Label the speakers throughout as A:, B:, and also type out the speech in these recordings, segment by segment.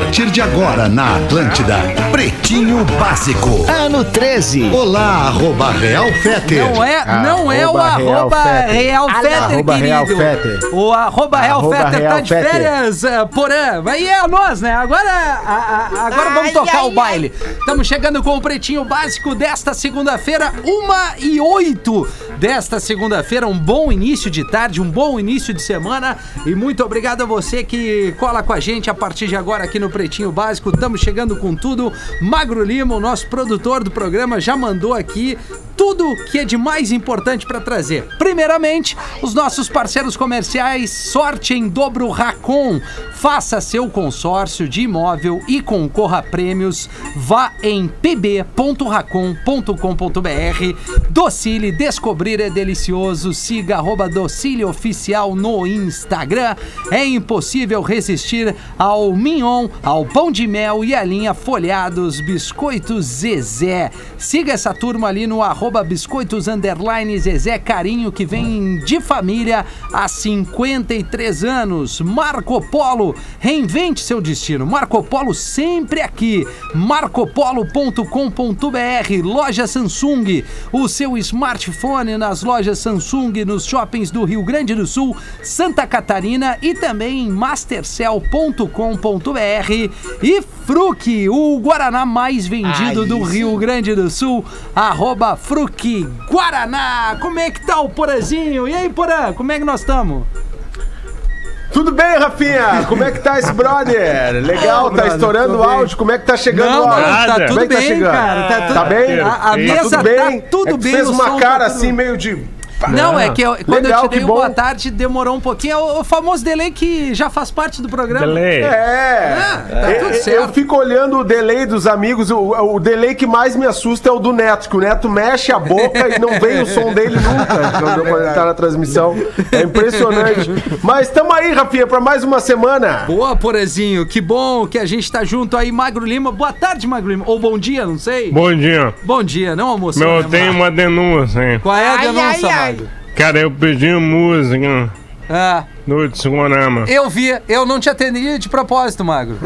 A: A partir de agora na Atlântida, Pretinho Básico.
B: Ano 13.
A: Olá, arroba Real Feter.
C: Não é, não é o
B: Arroba Real
C: Arroba Real querido.
B: Fetter.
C: O arroba Real Fetter tá de férias, uh, porã. Aí é nós, né? Agora, a- a- agora vamos tocar o baile. Estamos chegando com o Pretinho Básico desta segunda-feira, uma e oito desta segunda-feira. Um bom início de tarde, um bom início de semana. E muito obrigado a você que cola com a gente a partir de agora aqui no Pretinho Básico. Estamos chegando com tudo. Magro Lima, o nosso produtor do programa, já mandou aqui tudo que é de mais importante para trazer. Primeiramente, os nossos parceiros comerciais Sorte em Dobro Racon. Faça seu consórcio de imóvel e concorra a prêmios. Vá em pb.racon.com.br. Docile, descobrir é delicioso. Siga arroba Docile Oficial no Instagram. É impossível resistir ao mignon, ao pão de mel e à linha folhados Biscoitos Zezé. Siga essa turma ali no arroba biscoitos Zezé Carinho, que vem de família há 53 anos. Marco Polo, reinvente seu destino. Marco Polo sempre aqui. marcopolo.com.br, loja Samsung, o seu smartphone nas lojas Samsung, nos shoppings do Rio Grande do Sul, Santa Catarina e também em mastercell.com.br e Fruc, o Guaraná mais vendido do Rio Grande do Sul, arroba Fruc Guaraná. Como é que tá o Porazinho? E aí, Porã, como é que nós estamos?
D: Tudo bem, Rafinha? Como é que tá esse brother? Legal, tá
C: brother,
D: estourando o
C: bem.
D: áudio. Como é que tá chegando
C: Não,
D: o áudio?
C: tá
E: Nada.
C: tudo
D: é que tá
C: bem, cara. Tá, tudo
D: Tá bem?
C: A, a
D: Tá
C: mesa
D: tudo bem?
C: tá tudo
D: É
C: bem.
D: fez uma cara
C: tá tudo-
D: assim, meio de...
C: Não, é que eu- quando
D: Legal,
C: eu te dei boa tarde, demorou um pouquinho. É o, o famoso delay que já faz parte do programa.
E: Delay.
D: É,
C: tá tudo
D: eu,
C: certo.
D: eu fico olhando o delay dos amigos. O, o delay que mais me assusta é o do Neto, que o Neto mexe a boca e não vem o som dele nunca quando, quando ele tá na transmissão. É impressionante. Mas estamos aí, Rafinha, para mais uma semana.
C: Boa, Porazinho. Que bom que a gente tá junto aí. Magro Lima. Boa tarde, Magro Lima. Ou bom dia, não sei.
E: Bom dia.
C: Bom dia, não almoçou.
E: Meu,
C: né,
E: eu tenho
C: Magro?
E: uma denúncia, hein?
C: Qual é a denúncia,
E: Cara, eu pedi música.
C: Ah,
E: no Tsugunama.
C: eu vi. Eu não te atendi de propósito, Magro.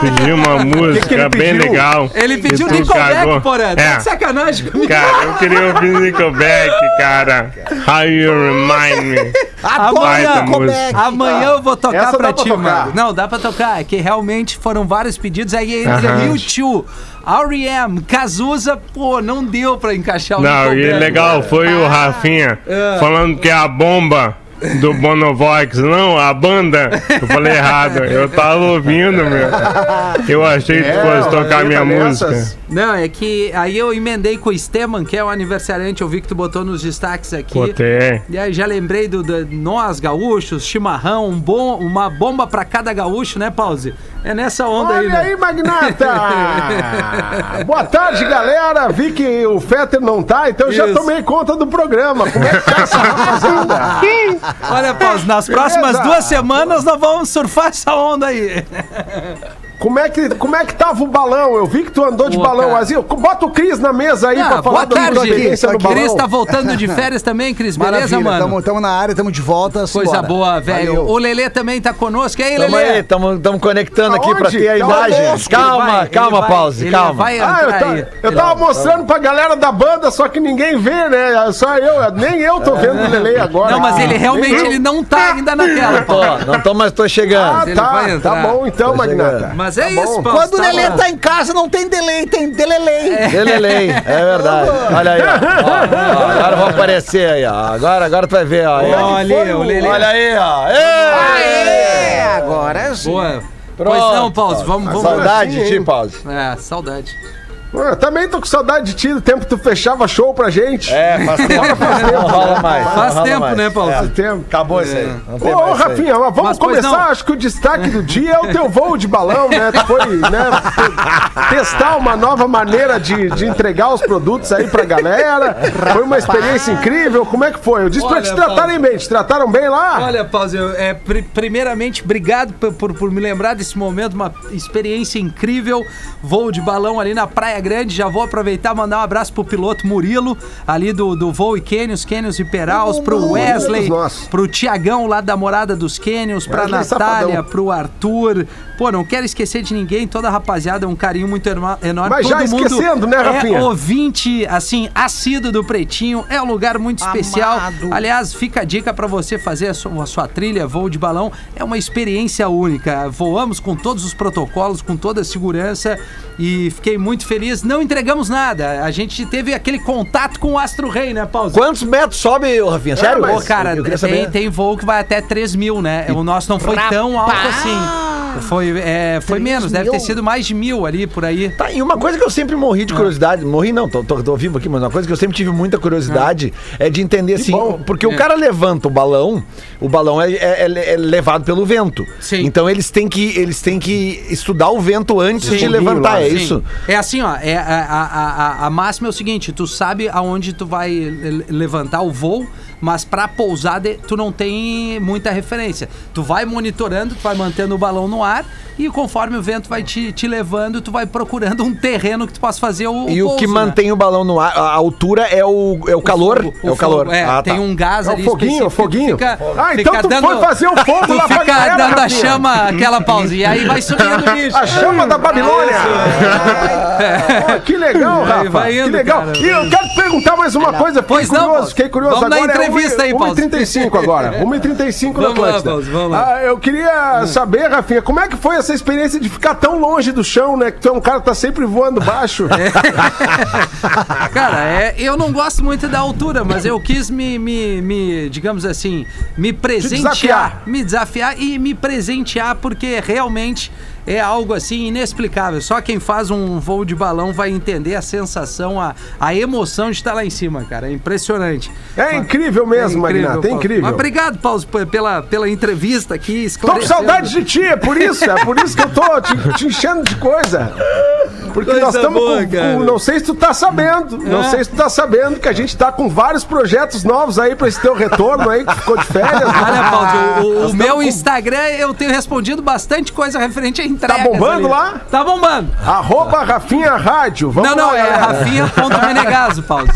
E: Pedi uma música
D: que ele
E: bem
D: pediu?
E: legal.
C: Ele pediu
E: E tu
C: Nickelback,
E: cagou.
C: Porã. Tá
E: É.
C: de sacanagem comigo.
E: Cara, eu queria ouvir Nickelback, cara. How you remind me. Baita
C: Amanhã, eu vou tocar
D: Essa
C: pra
D: pra
C: ti,
D: tocar.
C: Magro. Não, dá pra tocar. É que realmente foram vários pedidos. Aí entre
E: Aham.
C: U2, R.E.M., Cazuza, pô, não deu pra encaixar o
E: Não, e legal foi o Rafinha falando que é a bomba do Bonovox. Não, a banda. Eu falei errado. Eu tava ouvindo, meu. Eu achei que tu fosse tocar minha
D: tá
E: música.
D: nessas.
C: Não, é que aí eu emendei com o Esteban, que é o aniversariante, eu vi que tu botou nos destaques aqui.
E: Botei.
C: E aí já lembrei do, do nós, gaúchos, chimarrão, um bom, uma bomba pra cada gaúcho, né, Pause? É nessa onda aí,
D: Olha
C: né?
D: aí, Magnata! Boa tarde, galera. Vi que o Fetter não tá, então já
C: Isso.
D: tomei conta do programa. Como é que tá essa rapaziada?
C: Olha, Pause, nas próximas
D: Beleza.
C: duas semanas nós vamos surfar essa onda aí.
D: Como é, que, como é que tava o balão? Eu vi que tu andou de
C: Pô,
D: balão.
C: cara.
D: Assim, bota o Cris na mesa aí
C: Ah,
D: pra
C: boa
D: falar da
C: tarde,
D: tua experiência no
C: Cris
D: balão.
C: tá voltando de férias também, Cris, beleza,
B: Maravilha,
C: mano?
B: Tamo, tamo na área, tamo de volta.
C: Coisa
B: simbora.
C: boa, velho.
B: Valeu.
C: O Lelê também tá conosco. E aí,
F: Tamo
C: Lelê?
F: tamo conectando aqui pra ter a
D: Tá
F: imagem. Calma,
C: vai-
F: calma,
C: vai-
F: pause,
C: ele
F: calma.
C: vai
D: Ah, eu,
C: aí.
D: eu tava mostrando pra galera da banda, só que ninguém vê, né? Só eu, nem eu tô vendo o Lele agora.
C: Não, mas ele realmente ele não tá ainda na tela,
F: Tô,
C: Paulo.
F: não tô, mas tô chegando.
D: Ah, tá, tá bom então, Magnata.
C: Mas é
D: Tá
C: isso. Paulo.
B: Quando o
C: tá
B: Lelê tá em casa, não tem delay, tem delelei.
F: Delelei, é verdade. Olha aí, ó. Ó, ó, Agora vou aparecer aí, ó. Agora, agora tu vai ver, ó.
C: Olha, o Lelê.
F: Olha aí, ó. Ê!
B: É, agora sim.
C: Boa.
F: Pronto.
C: Pois não, Pause, vamos, vamos.
F: Saudade de
D: assim,
F: ti,
D: hein?
F: pause.
C: É, saudade.
D: Ah, também tô com saudade de ti, do tempo que tu fechava show pra gente.
F: É, faz tempo. Não rola mais.
C: Faz tempo,
F: mais.
C: né, Paulo?
F: É,
D: Esse tempo.
F: Acabou isso aí.
D: Ô,
F: aí.
D: Rafinha, mas vamos
C: Mas,
D: começar. Acho que o destaque do dia é o teu voo de balão, né? Tu foi, né? te- Testar uma nova maneira de, de entregar os produtos aí pra galera. Foi uma experiência incrível. Como é que foi? Eu disse pra
C: Olha,
D: te tratarem bem. Te trataram bem lá?
C: Olha, eu- é, pri- primeiramente, obrigado por, por, por me lembrar desse momento, uma experiência incrível. Voo de balão ali na Praia grande. Já vou aproveitar e mandar um abraço pro piloto Murilo, ali do, do Voo e Canyons, Canyons e Peraus, pro Wesley, pro Tiagão lá da Morada dos Canyons, pra
D: Wesley
C: Natália,
D: Safadão.
C: pro Arthur. Pô, não quero esquecer de ninguém, toda a rapaziada, um carinho muito enorme.
D: Mas já
C: Todo mundo
D: esquecendo, né, Rafinha?
C: É ouvinte, assim, assíduo do Pretinho. É um lugar muito especial.
B: Amado.
C: Aliás, fica a dica pra você fazer a sua, a sua trilha, voo de balão. É uma experiência única. Voamos com todos os protocolos, com toda a segurança e fiquei muito feliz. Não entregamos nada. A gente teve aquele contato com o Astro Rei, né, Paulo?
F: Quantos metros sobe, Rafinha? Sério?
C: Pô, cara,
F: eu queria
C: tem,
F: saber.
C: tem voo que vai até 3 mil, né? O nosso não foi tão alto assim. Foi, é, foi
B: 3
C: menos, deve ter
B: mil?
C: sido mais de mil ali por aí.
F: Tá, e uma coisa que eu sempre morri de curiosidade, morri não, tô, tô, tô vivo aqui, mas uma coisa que eu sempre tive muita curiosidade é de entender assim, porque o cara levanta o balão, o balão é, é- é- é levado pelo vento.
C: Sim.
F: Então eles têm que eles têm que estudar o vento antes de
D: Sim.
F: levantar, é
C: Sim.
F: isso?
C: É assim, ó. É, a, a, a, a máxima é o seguinte: tu sabe aonde tu vai le- levantar o voo, mas pra pousar de- tu não tem muita referência. Tu vai monitorando, tu vai mantendo o balão no ar e conforme o vento vai te, te levando, tu vai procurando um terreno que tu possa fazer o,
F: E o que
C: pouso, né?
F: mantém o balão no ar, a altura é o, é o, calor?
C: fogo,
F: é o calor.
C: É,
F: Ah, tá.
C: tem um gás
D: É o
C: ali
D: foguinho, o
C: específico que
D: foguinho.
C: Fica,
D: Ah, então tu
C: dando,
D: foi fazer o fogo
C: tu
D: lá pra
C: fica
D: galera,
C: dando a chama, aquela pausa. E aí vai subindo o bicho.
D: A chama da Babilônia! Que legal, Rafa!
C: indo,
D: que legal!
C: cara.
D: E eu quero te perguntar mais uma coisa,
C: Pois não,
D: curioso, fiquei curioso
C: Vamos na
D: agora.
C: Entrevista aí, Paulo.
D: 1h35 agora. 1h35 na
C: Vamos lá,
D: Atlântida.
C: Paulo, vamos lá.
D: Ah, eu queria saber, Rafinha, como é que foi essa experiência de ficar tão longe do chão, né? Que tu é um cara que tá sempre voando baixo.
C: Cara, é, eu não gosto muito da altura, mas eu quis me, me, me, digamos assim, me presentear,
D: desafiar.
C: me desafiar e me presentear, porque realmente é algo assim inexplicável. Só quem faz um voo de balão vai entender a sensação, a, a emoção de estar lá em cima, cara. É impressionante.
D: É incrível mesmo, Magnata, é
C: Paulo.
D: incrível.
C: Mas obrigado, Paulo, pela, pela entrevista aqui.
D: Tô com saudade de ti, é por isso, é por isso que eu tô te, te enchendo de coisa. Porque
C: Coisa
D: nós estamos com, com- Não sei se tu tá sabendo, não
C: É.
D: sei se tu tá sabendo que a gente tá com vários projetos novos aí pra esse teu retorno aí, que ficou de férias. né?
C: Olha, Paulo, o, o- meu
D: com-
C: Instagram eu tenho respondido bastante coisa referente a entregas.
D: bombando
C: ali.
D: lá?
C: Tá bombando.
D: Arroba Rafinha Rádio. Vamos
C: não, não,
D: lá,
C: é rafinha.menegaso, Paulo.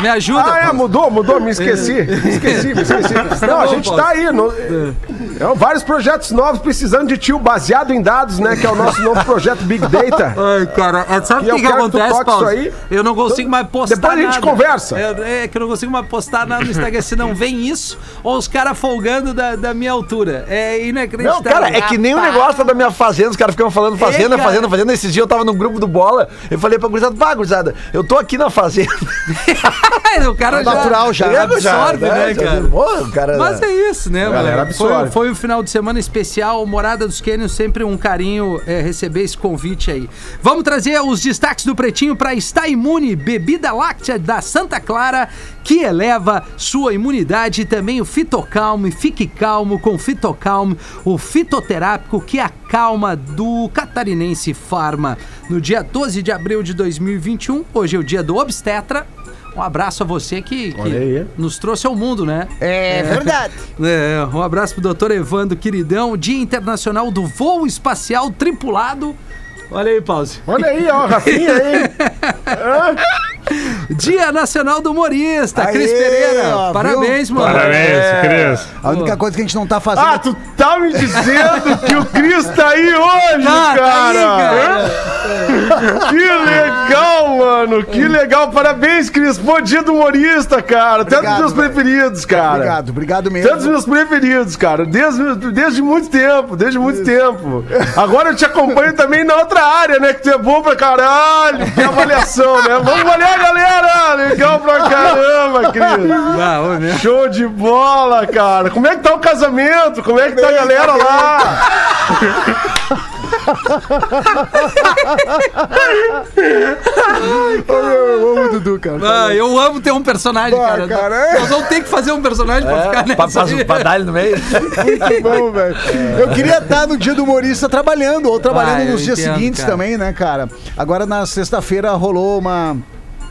C: Me ajuda,
D: Ah, é,
C: Paulo.
D: mudou, mudou, me esqueci. Me esqueci, me esqueci. Não, a
C: bom,
D: gente
C: Paulo.
D: tá aí. No, é, vários projetos novos precisando de tio, baseado em dados, né? Que é o nosso novo projeto Big Data.
C: Ai, cara, é, sabe o que, que acontece, Paulo?
D: isso aí.
C: Eu não consigo mais postar
D: Depois a gente
C: nada.
D: conversa.
C: É, é que eu não consigo mais postar nada no Instagram se não vem isso ou os caras folgando da, da minha altura. É inacreditável.
F: Não, cara, é que nem o negócio da minha fazenda, os caras ficam falando fazenda,
C: cara.
F: fazenda, fazenda. Esses dias eu tava no grupo do Bola, eu falei pra gurizada, pá, gurizada, eu tô aqui na fazenda.
C: o cara já,
B: natural já.
F: É,
C: absorve, né,
F: é,
C: cara?
F: Pô, o cara...
C: Mas é isso, né,
D: galera
C: mano? Foi, foi um final de semana especial. Morada dos Cânions, sempre um carinho é, receber esse convite aí. Vamos trazer os destaques do Pretinho para Está Imune, bebida láctea da Santa Clara, que eleva sua imunidade. E também o Fitocalme, fique calmo com o Fitocalme, o fitoterápico que acalma do Catarinense Farma. No dia 12 de abril de 2021, hoje é o dia do obstetra. Um abraço a você que, que nos trouxe ao mundo, né?
B: É verdade.
C: É, um abraço pro doutor Evandro, queridão. Dia Internacional do Voo Espacial Tripulado. Olha aí, pause.
D: Olha aí, ó, Rafinha aí.
C: Dia Nacional do Humorista,
B: Aê,
C: Cris Pereira.
B: ó,
C: Parabéns, mano.
E: Parabéns, Cris.
B: A única coisa que a gente não tá fazendo.
D: Ah, tu tá me dizendo que o Cris tá aí hoje,
C: Tá, tá aí,
D: cara.
C: cara.
D: Que legal, mano. Que legal. Parabéns, Cris. Bom dia do humorista, cara. Tu é dos meus preferidos, cara.
B: Obrigado, obrigado
D: Tu é dos
B: mesmo.
D: meus preferidos, cara. Desde, desde muito tempo, desde muito tempo. Agora eu te acompanho também na outra área, né? Que tu é bom pra caralho. Que avaliação, né? Vamos avaliar, galera. Legal pra caramba, Cris.
C: Ah.
D: Show de bola, cara. Como é que tá o casamento? Como é que tá a galera lá?
B: Ô, Dudu, cara.
C: Ah, eu amo ter um personagem,
B: Bah,
C: cara.
B: cara, é.
C: Nós vamos ter que fazer um personagem pra ficar
F: É, pra,
C: nessa.
F: pra, pra dar ele no meio.
B: Muito bom, velho. Eu queria estar no dia do humorista trabalhando, ou trabalhando
C: Ah, eu
B: nos dias
C: entendo,
B: seguintes
C: cara.
B: também, né, cara? Agora na sexta-feira rolou uma.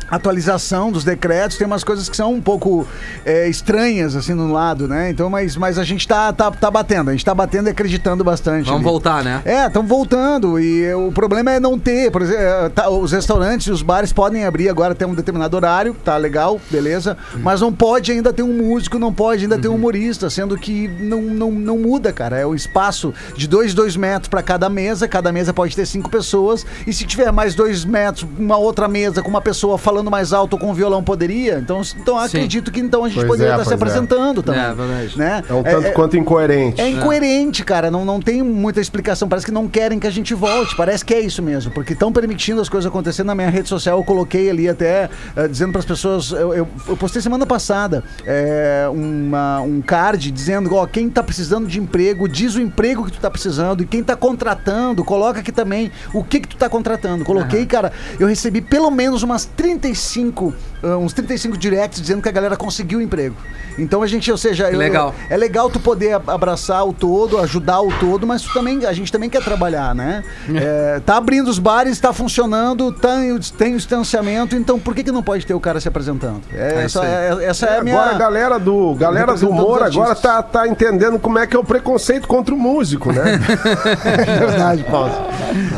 B: Atualização dos decretos, tem umas coisas que são um pouco é, estranhas, assim, no lado, né? Então, mas, mas a gente tá, tá, tá batendo, a gente tá batendo e acreditando bastante.
C: Vamos
B: ali.
C: voltar, né?
B: É, estão voltando e o problema é não ter, por exemplo, é, tá, os restaurantes e os bares podem abrir agora até um determinado horário, tá legal, beleza, mas não pode ainda ter um músico, não pode ainda ter um humorista, sendo que não, não, não muda, cara, é o espaço de dois, dois metros para cada mesa, cada mesa pode ter cinco pessoas e se tiver mais dois metros, uma outra mesa com uma pessoa falando mais alto com violão poderia, então, então acredito que então a gente
D: Pois
B: poderia
D: é,
B: estar se
D: pois é.
B: apresentando também,
C: É, verdade.
B: né?
D: É um tanto quanto incoerente.
B: É incoerente, cara. Não, não tem muita explicação. Parece que não querem que a gente volte. Parece que é isso mesmo. Porque estão permitindo as coisas acontecerem na minha rede social. Eu coloquei ali até eh, dizendo para as pessoas. Eu, eu, eu postei semana passada eh, uma- um card dizendo: ó, quem tá precisando de emprego, diz o emprego que tu tá precisando. E quem tá contratando, coloca aqui também o que que tu tá contratando. Coloquei, cara. Eu recebi pelo menos umas 35, ah, uns 35 directs dizendo que a galera conseguiu emprego. Então a gente, ou seja, eu-
C: Legal.
B: é legal tu poder ab- abraçar o todo, ajudar o todo, mas tu também, a gente também quer trabalhar, né? É, tá abrindo os bares, tá funcionando, tem, o- tem o distanciamento, então por que, que não pode ter o cara se apresentando? É,
C: É
B: essa, é, essa é a minha.
D: Agora a galera do, galera do humor agora tá, tá entendendo como é que é o preconceito contra o músico, né?
B: É verdade, Paulo.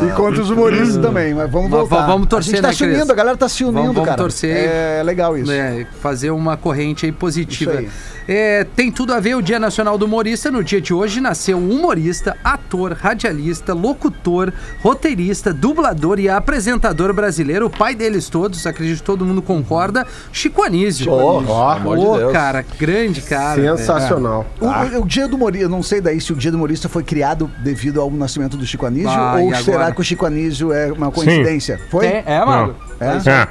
B: E contra os humoristas também, mas vamos
C: Mas
B: voltar.
C: vamos torcer,
B: a gente tá
C: né,
B: se
C: Cris?
B: unindo, a galera tá se unindo,
C: Vamos-
B: cara.
C: torcer.
B: É legal isso.
C: É, fazer uma corrente aí positiva.
B: Isso aí.
C: É, tem tudo a ver o Dia Nacional do Humorista. No dia de hoje nasceu um humorista, ator, radialista, locutor, roteirista, dublador e apresentador brasileiro. O pai deles todos, acredito que todo mundo concorda, Chico Anísio.
F: Ó,
D: Ó,
F: amor de
C: cara, grande cara. É.
D: Sensacional.
B: O, o- o dia do humorista, eu não sei daí se o dia do humorista foi criado devido ao nascimento do Chico Anísio
C: Ah,
B: ou será que o Chico Anísio é uma coincidência? Foi?
C: É, é, Mago?
B: É?
E: É.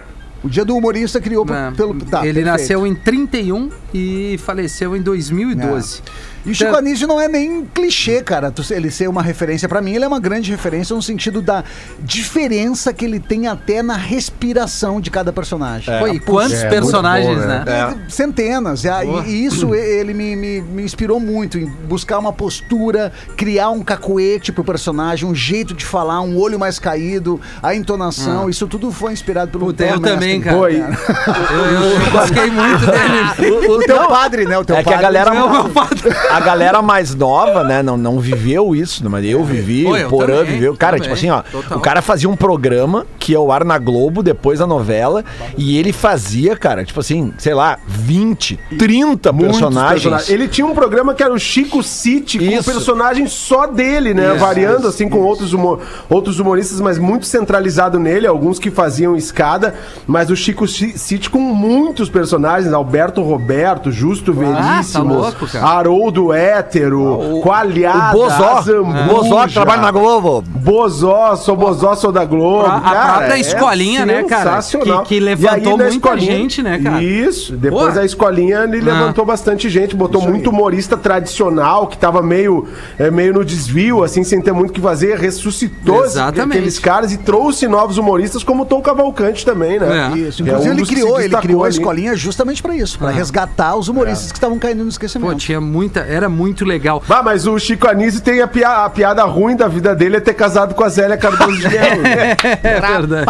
B: O dia do humorista criou
C: É.
B: pelo. Tá,
C: Ele
B: perfeito.
C: nasceu em 31 e faleceu em 2012.
B: E o Chico
C: Então-
B: Anísio não é nem clichê, cara. Ele ser uma referência pra mim, ele é uma grande referência no sentido da diferença que ele tem até na respiração de cada personagem.
C: Pô, e quantos
D: É,
C: personagens,
D: bom, né?
C: né?
B: Centenas. E, a- e- e isso ele me, me, me inspirou muito em buscar uma postura, criar um cacuete pro personagem, um jeito de falar, um olho mais caído, a entonação. Isso tudo foi inspirado pelo
C: Puta, eu também, cara.
D: Foi.
C: Eu, eu, eu gostei muito dele.
B: O teu padre, né? O teu
F: É que a
B: padre.
F: galera,
C: É o padre.
F: a galera mais nova, né, não, não viveu isso, mas eu vivi,
C: Pô, eu
F: o Porã
C: também,
F: viveu. Cara,
C: também,
F: tipo assim, ó,
C: total.
F: o cara fazia um programa que ia ao ar na Globo depois da novela e ele fazia, cara, tipo assim, sei lá, 20, 30
D: Muitos
F: personagens.
D: personagens. Ele tinha um programa que era o Chico City, com um
F: Isso.
D: personagem só dele, né?
F: Isso,
D: Variando
F: isso,
D: assim com outros, humor- outros humoristas, mas muito centralizado nele, alguns que faziam escada, mas o Chico Ci- City com muitos personagens, Alberto Roberto, Justo Veríssimo,
C: tá louco, cara.
D: Haroldo Hétero, Coalhada,
F: O Bozó,
D: Azambuja,
F: o Bozó que trabalha na Globo.
D: Bozó, sou Bozó, sou da Globo.
C: A- a
D: cara,
C: própria
D: é
C: escolinha, né, cara?
D: sensacional.
C: Que- que levantou muita gente, né, cara?
D: Isso. Depois
C: Pô.
D: a escolinha ele
C: Ah.
D: levantou bastante gente, botou muito humorista tradicional, que tava meio, é, meio no desvio, assim, sem ter muito o que fazer, ressuscitou
C: Exatamente.
D: aqueles caras e trouxe novos humoristas, como o Tom Cavalcante também, né?
C: É.
B: Isso,
D: é
B: inclusive
D: um
B: ele criou, ele criou a escolinha justamente pra isso, pra resgatar os humoristas que estavam caindo no esquecimento.
C: Pô, tinha muita. Era muito legal.
D: Ah, mas o Chico Anísio tem a, pia- a piada ruim da vida dele é ter casado com a Zélia Cardoso de Mello. né?
C: É verdade.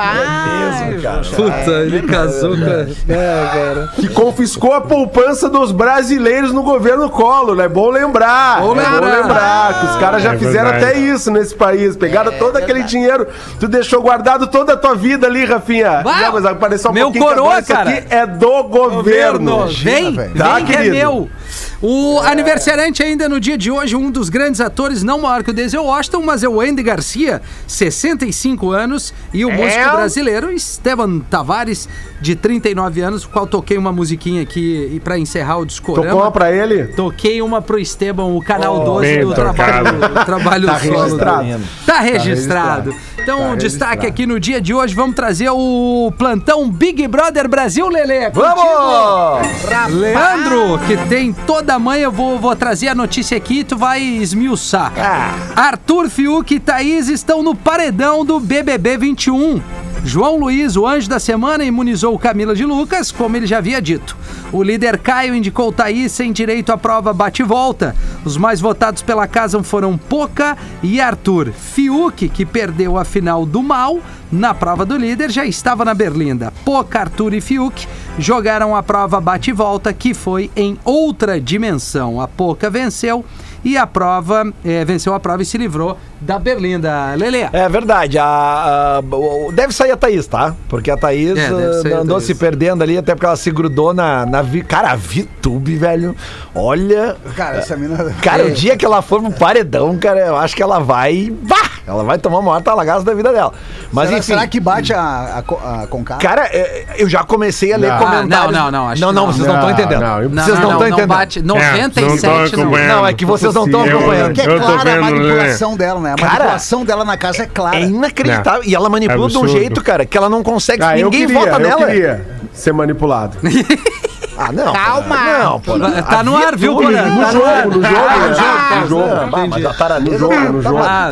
F: Mesmo, cara.
C: Puta, ele casou com. É, cara.
D: que confiscou a poupança dos brasileiros no governo Collor. É bom lembrar.
C: Bom
D: é bom
C: lembrar.
D: lembrar que os caras já
E: É
D: fizeram
E: verdade.
D: até isso nesse país. Pegaram todo aquele dinheiro. Tu deixou guardado toda a tua vida ali, Rafinha.
C: Bah,
D: Já, mas apareceu um
C: meu coroa,
D: agora isso
C: cara.
D: aqui é do governo.
C: Vem,
B: velho.
D: Tá,
C: vem que é meu. O aniversariante ainda no dia de hoje, um dos grandes atores, não maior que o Denzel Washington, mas é o Andy Garcia, 65 anos, e o músico brasileiro Esteban Tavares, de 39 anos, o qual toquei uma musiquinha aqui e para encerrar o discorama.
D: Tocou uma pra ele?
C: Toquei uma pro Esteban, o canal 12
E: bem
C: do trabalho,
E: tocado.
C: trabalho
D: Tá
C: solo.
D: registrado.
C: dele. Tá registrado. Então,
D: Tá
C: o destaque aqui no dia de hoje, vamos trazer o plantão Big Brother Brasil, Lelê.
F: Vamos!
C: Leandro, que tem toda a manhã, eu vou, vou trazer a notícia aqui e tu vai esmiuçar. Arthur Fiuk e Thaís estão no paredão do BBB 21. João Luiz, o anjo da semana, imunizou Camila de Lucas, como ele já havia dito. O líder Caio indicou Thaís sem direito à prova bate-volta. Os mais votados pela casa foram Poca e Arthur. Fiuk, que perdeu a final do mal na prova do líder, já estava na Berlinda. Poca, Arthur e Fiuk jogaram a prova bate-volta, que foi em outra dimensão. A Poca venceu e a prova eh, venceu a prova e se livrou da Berlinda. Lele.
F: É verdade. A, a- deve sair a Thaís, tá? Porque a Thaís
C: É,
F: andou
C: Thaís.
F: se perdendo ali, até porque ela se grudou na. na vi- Cara, a VTube, velho. Olha.
B: Cara, essa mina.
F: Cara, o dia que ela for pro paredão, cara, eu acho que ela vai. Bah! Ela vai tomar uma maior talagaça da vida dela. Mas
B: será,
F: enfim.
B: será que bate a, a, a?
F: Cara, é, eu já comecei a ler
D: Não.
F: comentários.
C: Ah, não, não, não, acho
F: Não,
C: que
F: não,
C: não.
F: vocês não estão
D: Não,
F: entendendo.
D: não, eu-
C: Não,
F: vocês não
C: não,
F: estão
C: não,
F: entendendo.
C: bate.
E: É, não tô
C: 97 não.
F: Não, é que vocês não estão acompanhando.
B: que é
E: Eu
B: clara a manipulação dela, né? A
F: Cara,
B: manipulação dela na casa é clara.
F: É inacreditável. E ela manipula de um jeito, cara, que ela não consegue.
D: Ah, eu
F: ninguém
D: queria,
F: vota
D: eu
F: nela.
D: queria ser manipulado.
F: Ah, não. Calma. Não, pô.
C: Tá no ar, viu, Porã?
D: No
C: Tá
D: jogo,
C: ar.
D: no jogo,
C: Ah,
D: no jogo, no jogo.
F: Ah, mas a taradeza
D: No jogo,
F: tá-
D: no
F: tá
D: jogo.
C: Ah,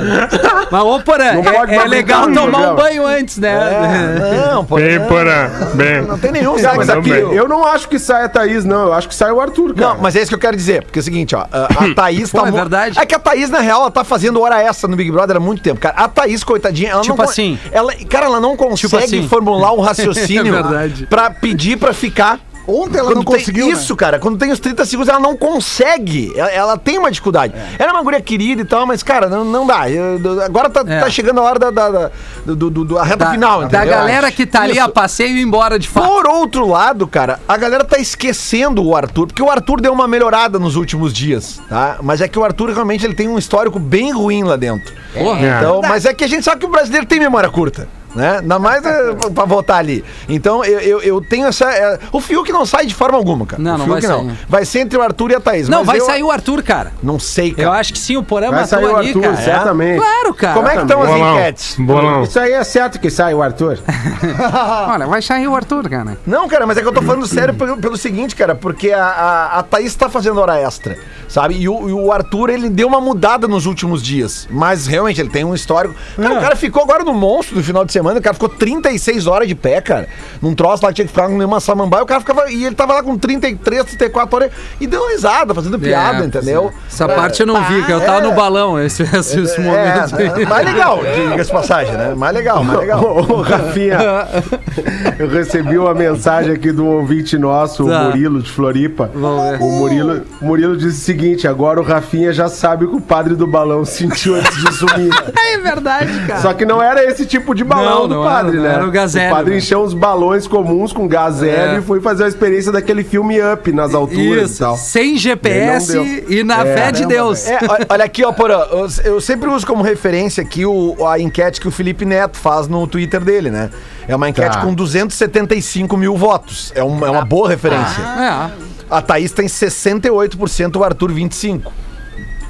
C: mas, ô, Porã, é, é legal
D: no
C: tomar um banho antes, né?
F: É, não, pô.
E: Bem,
F: não.
E: porã. Bem.
F: Não tem nenhum sexo
D: aqui, eu não acho que saia a Thaís, não. Eu acho que sai o Arthur, cara.
F: Não, mas é isso que eu quero dizer. Porque é o seguinte, ó. A, a Thaís
C: Pô,
F: tá.
C: é
F: mu-
C: verdade.
F: É que a Thaís, na real, ela tá fazendo hora extra no Big Brother há muito tempo, cara. A Thaís, coitadinha, ela
C: Tipo
F: não. con-
C: assim.
F: Ela, cara, ela não consegue
C: assim.
F: formular um raciocínio
C: É verdade.
F: pra pedir pra ficar.
B: Ontem ela
F: Quando
B: não
F: tem
B: conseguiu. né?
F: Isso, cara, quando tem os 30 segundos, ela não consegue. Ela, ela tem uma dificuldade. Ela é uma guria querida e tal, mas, cara, não, não dá. Eu- eu- agora tá,
C: É.
F: tá chegando a hora da, da, da, do, do- do- reta
C: Da,
F: final,
C: da
F: entendeu?
C: galera que tá ali
F: Isso.
C: a passeio e embora de fato.
F: Por outro lado, cara, a galera tá esquecendo o Arthur, porque o Arthur deu uma melhorada nos últimos dias, tá? Mas é que o Arthur realmente ele tem um histórico bem ruim lá dentro.
C: Porra.
F: Então, mas é que a gente sabe que o brasileiro tem memória curta. Né? Ainda mais é, pra votar ali. Então, eu, eu, eu tenho essa. é, o Fiuk não sai de forma alguma, cara.
C: Não,
F: o
C: não
F: Fiuk
C: vai sair.
F: Vai ser entre o Arthur e a Thaís.
C: Não,
F: mas
C: vai
F: eu
C: sair o Arthur, cara.
F: Não sei, cara.
C: Eu acho que sim, o Porã
D: Vai sair
C: matou
D: o
C: ali,
D: Arthur,
C: cara.
D: certamente.
C: Claro, cara.
F: Como é que estão as
E: Bolão.
F: enquetes?
E: Bolão.
D: Isso aí é certo que sai o Arthur.
C: Olha, vai sair o Arthur, cara.
F: Não, cara, mas é que eu tô falando sério pelo, pelo seguinte, cara, porque a, a, a Thaís tá fazendo hora extra, sabe? E o, e o Arthur, ele deu uma mudada nos últimos dias. Mas realmente, ele tem um histórico. Cara,
C: É.
F: o cara ficou agora no monstro no final de semana, o cara ficou 36 horas de pé, cara. Num troço lá que tinha que ficar com uma samambaia, o cara ficava. E ele tava lá com 33, 34 horas e deu risada, fazendo piada,
C: É,
F: entendeu?
C: Essa parte eu não vi, que eu tava
F: é.
C: no balão esse, esse, esse momento.
F: É, mais legal, diga-se de passagem, né? Mais legal, mais legal.
D: Ô, Rafinha, eu recebi uma mensagem aqui do ouvinte nosso,
C: Tá.
D: o Murilo de Floripa.
C: Vamos ver.
D: O Murilo, o Murilo disse o seguinte: agora o Rafinha já sabe o que o padre do balão sentiu antes de sumir.
C: É verdade, cara.
D: Só que não era esse tipo de balão
C: Não,
D: do padre,
C: era,
D: né?
C: era o
D: O padre
C: né?
D: encheu uns balões comuns com hélio
C: É.
D: e foi fazer a experiência daquele filme Up nas alturas e
C: Isso,
D: tal.
C: sem GPS
D: não
C: e na
D: É,
C: fé de Deus.
F: É, olha- aqui, ó, Porã, eu, eu sempre uso como referência aqui o, a enquete que o Felipe Neto faz no Twitter dele, né? É uma enquete
D: Tá.
F: com 275 mil votos. É, um- é uma boa referência.
C: É.
F: A Thaís tem 68%, o Arthur 25%.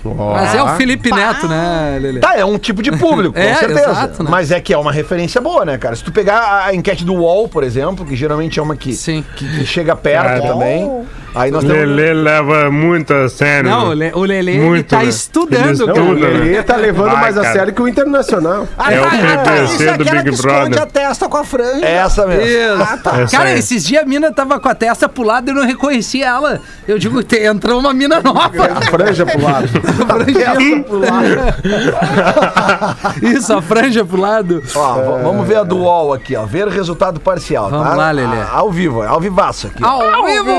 C: Mas é o Felipe Neto, né, Lele?
F: Tá, é um tipo de público, com
C: É,
F: certeza.
C: exato, né?
F: Mas é que é uma referência boa, né, cara? Se tu pegar a- enquete do UOL, por exemplo, que geralmente é uma que,
C: Sim.
F: que, que chega perto
E: Cara.
F: também. Aí nós temos.
E: Lelê leva muito a sério.
C: Não, o Le- o Lele ele
E: Muito,
C: tá
E: né?
C: estudando,
E: Ele
D: Não,
C: cara.
D: o
E: Tudo, né?
D: Lelê tá levando
E: Vai,
D: mais a
E: cara.
D: sério que o Internacional.
E: É o
B: Isso
E: PPC
B: é
E: do
B: aquela
E: Big
B: que esconde
E: Brother.
B: a testa com a franja.
F: É essa mesmo.
C: Isso.
E: Essa
C: Cara,
E: aí.
C: esses dias a mina tava com a testa pro lado e eu não reconheci ela. Eu digo, "Te- entrou uma mina nova.
D: Franja pro lado.
C: Franja pro lado. Isso, a franja pro lado.
F: Ó, v- vamos ver a do UOL aqui, ó. Ver resultado parcial,
C: Vamos
F: tá?
C: lá, Lelê.
F: A- Ao vivo, é ao vivaço aqui. ó.
C: Ao vivo!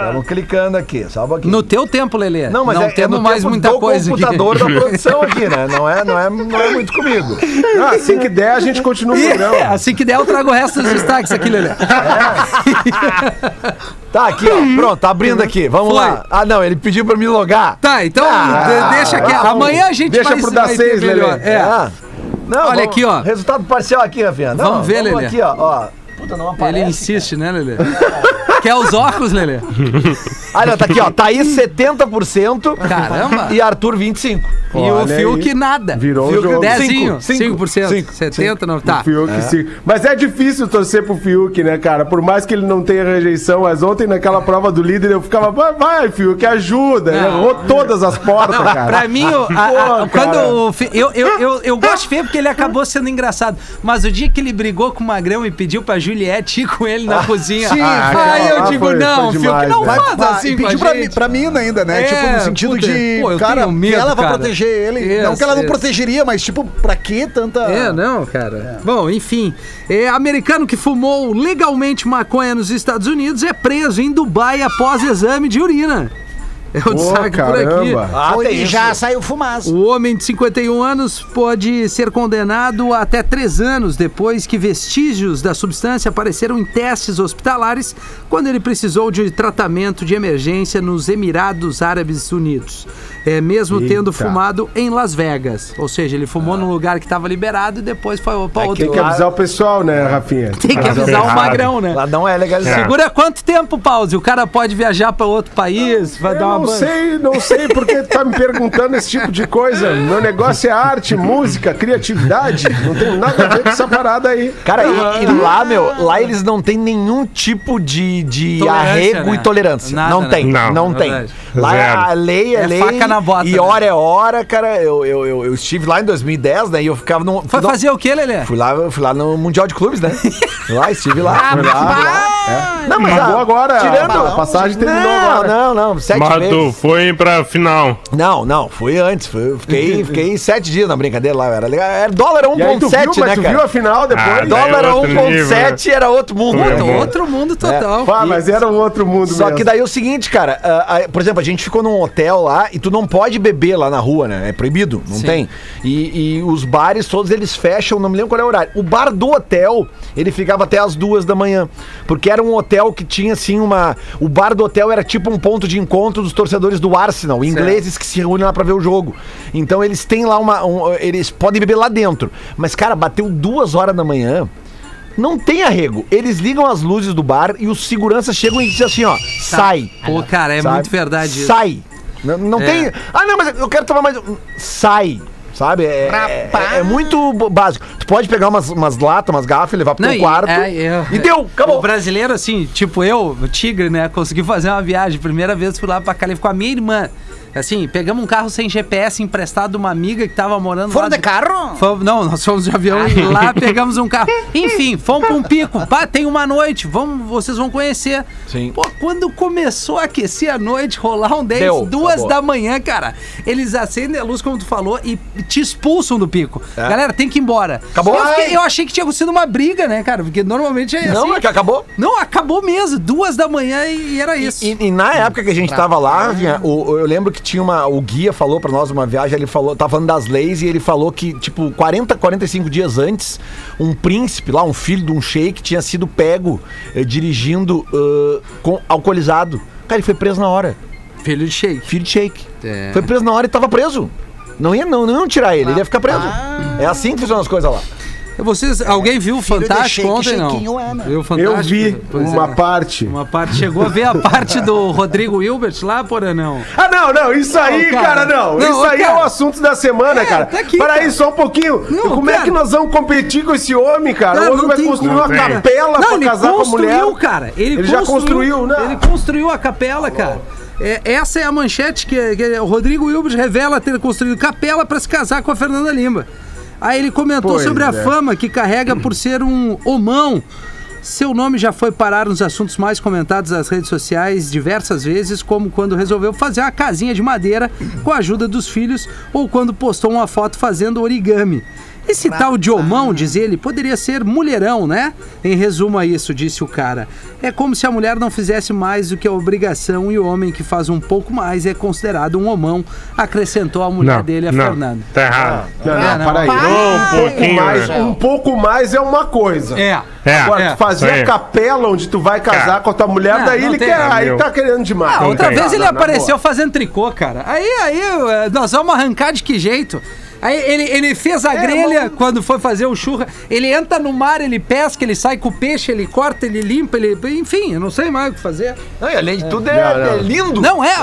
F: Estamos clicando aqui, só um pouquinho.
C: No teu tempo, Lelê.
F: Não, mas
C: não
F: é, é
C: temos
F: no
C: mais muita coisa
F: computador
C: aqui.
F: da produção aqui, né? Não é, não é, não é muito comigo.
D: Ah, assim que der, a gente continua o
C: É,
D: programa.
C: assim que der, eu trago o resto dos destaques aqui, Lelê.
F: Tá aqui, ó. Pronto, tá abrindo aqui. Vamos
C: Foi.
F: lá. Ah, não, ele pediu pra me logar.
C: Tá, então
F: Ah,
C: de- deixa aqui.
D: tá bom.
C: Amanhã a gente
D: Deixa
C: vai
D: pro dar
C: vai
D: seis,
C: melhor.
D: Lelê.
C: É.
F: Ah. Não,
C: Olha
F: vamos-
C: aqui, ó.
F: Resultado parcial aqui, Rafinha. Não,
C: Vamos ver, Lelê.
F: aqui, ó. ó. Puta, não aparece.
C: Ele insiste, né, Lelê? Quer os óculos, Lelê?
F: Ah, não, tá aqui, ó. Thaís 70%
C: Caramba!
F: e Arthur 25%.
C: E o
D: Olha
C: Fiuk
D: aí.
C: nada.
D: Virou o
F: Fiuk
D: jogo.
C: Dezinho,
F: Cinco,
C: 5%.
F: cinco,
C: 70%, não. Tá.
D: O Fiuk, sim. Mas é difícil torcer pro Fiuk, né, cara? Por mais que ele não tenha rejeição, mas ontem naquela prova do líder eu ficava, vai, vai Fiuk, ajuda. Ele
C: Não.
D: errou todas as portas, cara.
C: Pra mim, o- a- a-
D: Pô,
C: quando
D: cara.
C: o Fe- eu, eu, eu, eu gosto de Fê porque ele acabou sendo engraçado. Mas o dia que ele brigou com o Magrão e pediu pra Juliette ir com ele na cozinha.
B: sim,
C: aí
B: aquela-
C: eu eu
D: Ah,
C: digo,
D: foi-
C: não,
D: foi demais,
C: não
D: né?
B: Vai-
C: faz assim
B: e
C: com a
B: pediu pra,
C: gente.
B: pra mina ainda, né?
C: É,
B: tipo, no sentido
C: puta,
B: de,
C: pô, eu
B: cara,
C: tenho medo,
B: que ela vai
C: cara.
B: proteger ele. não
C: Isso,
B: que ela não
C: isso.
B: protegeria, mas tipo, pra que tanta...
C: É, não, cara. Bom, enfim. É, americano que fumou legalmente maconha nos Estados Unidos é preso em Dubai após exame de urina. É o destaque por aqui.
D: caramba.
F: Ah,
B: e já saiu fumaça.
C: O homem de 51 anos pode ser condenado até três anos depois que vestígios da substância apareceram em testes hospitalares quando ele precisou de tratamento de emergência nos Emirados Árabes Unidos. É, mesmo tendo
D: Eita.
C: fumado em Las Vegas. Ou seja, ele fumou num lugar que estava liberado e depois foi para
F: É
C: outro
F: que
D: Tem que
C: lugar.
D: avisar o pessoal, né, Rafinha?
C: Tem que avisar o magrão, né?
F: Lá não é legalizado.
C: Segura quanto tempo, Pause? O cara pode viajar para outro país, vai dar uma
D: não sei, não sei porque tu tá me perguntando esse tipo de coisa. Meu negócio é arte, música, criatividade. Não tem nada a ver com essa parada aí.
F: Cara, e, e lá, meu, lá eles não tem nenhum tipo de, de
C: Tolerância,
F: arrego
C: né?
F: e tolerância.
C: Nada,
F: não
C: né?
F: tem,
E: Não.
F: não, tem.
C: Verdade.
F: Lá
E: Zero.
F: a lei é,
C: É
F: lei.
C: faca na bota,
F: e
C: né?
F: hora é hora, cara. Eu, eu, eu, eu estive lá em 2010, né? E eu ficava no.
C: Foi fazer o quê, Lelê?
F: Fui lá, fui lá no Mundial de Clubes, né? Fui lá, estive lá. fui lá, fui lá. É. Não,
D: Acabou
F: ah,
D: agora,
F: Tirando.
D: a passagem terminou
F: não,
D: agora.
F: Não, não, sete
E: Mas tu foi pra final.
F: Não, não, fui antes. Fui, fiquei, fiquei sete dias na brincadeira lá. Era legal. Era dólar
D: E aí tu viu,
F: 1,7,
D: mas
F: né,
D: tu
F: cara?
D: viu a final depois?
E: Ah,
F: Dólar
E: Daí é
F: era
E: outro nível,
F: 1,7 era outro mundo.
E: Puta,
F: né?
C: Outro mundo total.
D: Pá, mas era um outro mundo
F: Só
D: mesmo.
F: que daí é o seguinte, cara, ah, por exemplo, a gente ficou num hotel lá e tu não pode beber lá na rua, né? É proibido, não
C: Sim.
F: tem. E, e os bares todos eles fecham, não me lembro qual é o horário. O bar do hotel, ele ficava até as duas da manhã. Porque era um hotel que tinha assim uma. O bar do hotel era tipo um ponto de encontro dos torcedores do Arsenal, ingleses que se reúnem lá pra ver o jogo. Então eles têm lá uma. um- eles podem beber lá dentro. Mas, cara, bateu duas horas da manhã. Não tem arrego. Eles ligam as luzes do bar e os seguranças chegam e dizem assim, ó, sai.
C: Pô, cara, é
F: Sabe?
C: muito verdade isso.
F: Sai. Não, não
C: É.
F: tem. Ah, não, mas eu quero tomar mais. Sai. Sabe? É, é, é muito b- básico. Tu pode pegar umas, umas latas, umas garrafas e levar pro
C: Não,
F: teu
C: e-
F: quarto.
C: é, é-
F: e deu, acabou.
C: O brasileiro, assim, tipo eu, o Tigre, né? Consegui fazer uma viagem. Primeira vez fui lá pra Califórnia com a minha irmã. Assim, pegamos um carro sem GPS emprestado de uma amiga que tava morando
B: Foram
C: lá.
B: de carro?
C: Fomos- não, nós fomos de avião e lá pegamos um carro. Enfim, fomos pra um pico. Pá, tem uma noite, vamos, vocês vão conhecer.
F: Sim.
C: Pô, quando começou a aquecer a noite, rolar um 10,
F: Deu,
C: duas
F: acabou.
C: da manhã, cara, eles acendem a luz, como tu falou, e te expulsam do pico.
F: É.
C: Galera, tem que ir embora.
F: Acabou.
C: Eu, fiquei- eu achei que tinha sido uma briga, né, cara? Porque normalmente é
F: Não,
C: assim.
F: é que acabou.
C: Não, acabou mesmo. Duas da manhã e, e era isso.
F: E, e na época que a gente tava lá, vinha, o- eu lembro que tinha uma. O guia falou pra nós uma viagem, ele falou, tava falando das leis e ele falou que, tipo, 40, 45 dias antes, um príncipe lá, um filho de um sheik, tinha sido pego eh, dirigindo eh, com alcoolizado. Cara, ele foi preso na hora.
C: Filho de shake.
F: Filho de sheik.
C: É.
F: Foi preso na hora e tava preso. Não ia, não, não iam tirar ele, ele ia ficar preso. É assim que funcionam as coisas lá.
C: Vocês, alguém viu o Fantástico ontem, não?
B: é, né?
C: Viu o
D: Eu vi
C: Pois
D: uma
C: é.
D: parte.
C: Uma parte. Chegou a ver a parte do Rodrigo Hilbert lá, porra, não?
D: Ah, não, não, isso aí,
C: Não,
D: cara,
C: cara.
D: não.
C: Não,
D: isso aí é
C: cara.
D: o assunto da semana,
C: É,
D: cara.
C: tá aqui,
D: Para aí
C: cara.
D: só um pouquinho.
C: Não,
D: Como é que nós vamos competir com esse homem, cara?
C: Cara,
D: o homem
C: não
D: vai construir
C: como,
D: uma capela
C: Não,
D: pra
C: ele
D: casar com a mulher.
C: construiu, cara. Ele,
D: Ele já construiu, né?
C: Ele construiu a capela, cara. É, essa é a manchete que, que o Rodrigo Hilbert revela ter construído capela para se casar com a Fernanda Lima. Aí ele comentou
D: Pois
C: sobre a
D: é.
C: fama que carrega por ser um homão. Seu nome já foi parar nos assuntos mais comentados nas redes sociais diversas vezes, como quando resolveu fazer uma casinha de madeira com a ajuda dos filhos ou quando postou uma foto fazendo origami. Esse tal de homão, diz ele, poderia ser mulherão, né? Em resumo a isso, disse o cara. É como se a mulher não fizesse mais do que a obrigação e o homem que faz um pouco mais é considerado um homão, acrescentou a mulher
E: Não,
C: dele, a
E: não,
C: Fernanda.
E: tá errado.
D: Não, não,
C: É, não.
D: para aí.
E: Um
D: Um pouco
E: pouquinho,
D: mais,
E: né?
D: um pouco mais é uma coisa.
C: É.
E: É,
D: Agora,
C: É,
D: fazer a capela onde tu vai casar
E: Cara.
D: com a tua mulher,
C: Não,
D: daí
C: não
D: ele quer. Aí
E: Meu.
D: tá querendo demais.
C: Ah,
E: Não
C: outra
E: tem.
C: vez ele
D: Não,
C: apareceu fazendo tricô, cara. Aí, aí, eh, nós vamos arrancar de que jeito? Aí ele, ele fez a
D: É,
C: grelha quando foi fazer o churra. Ele entra no mar, ele pesca, ele sai com o peixe, ele corta, ele limpa, ele. Enfim, eu não sei mais o que fazer.
F: Não, e além de tudo, é,
D: Não, não.
F: é lindo.
C: Não é,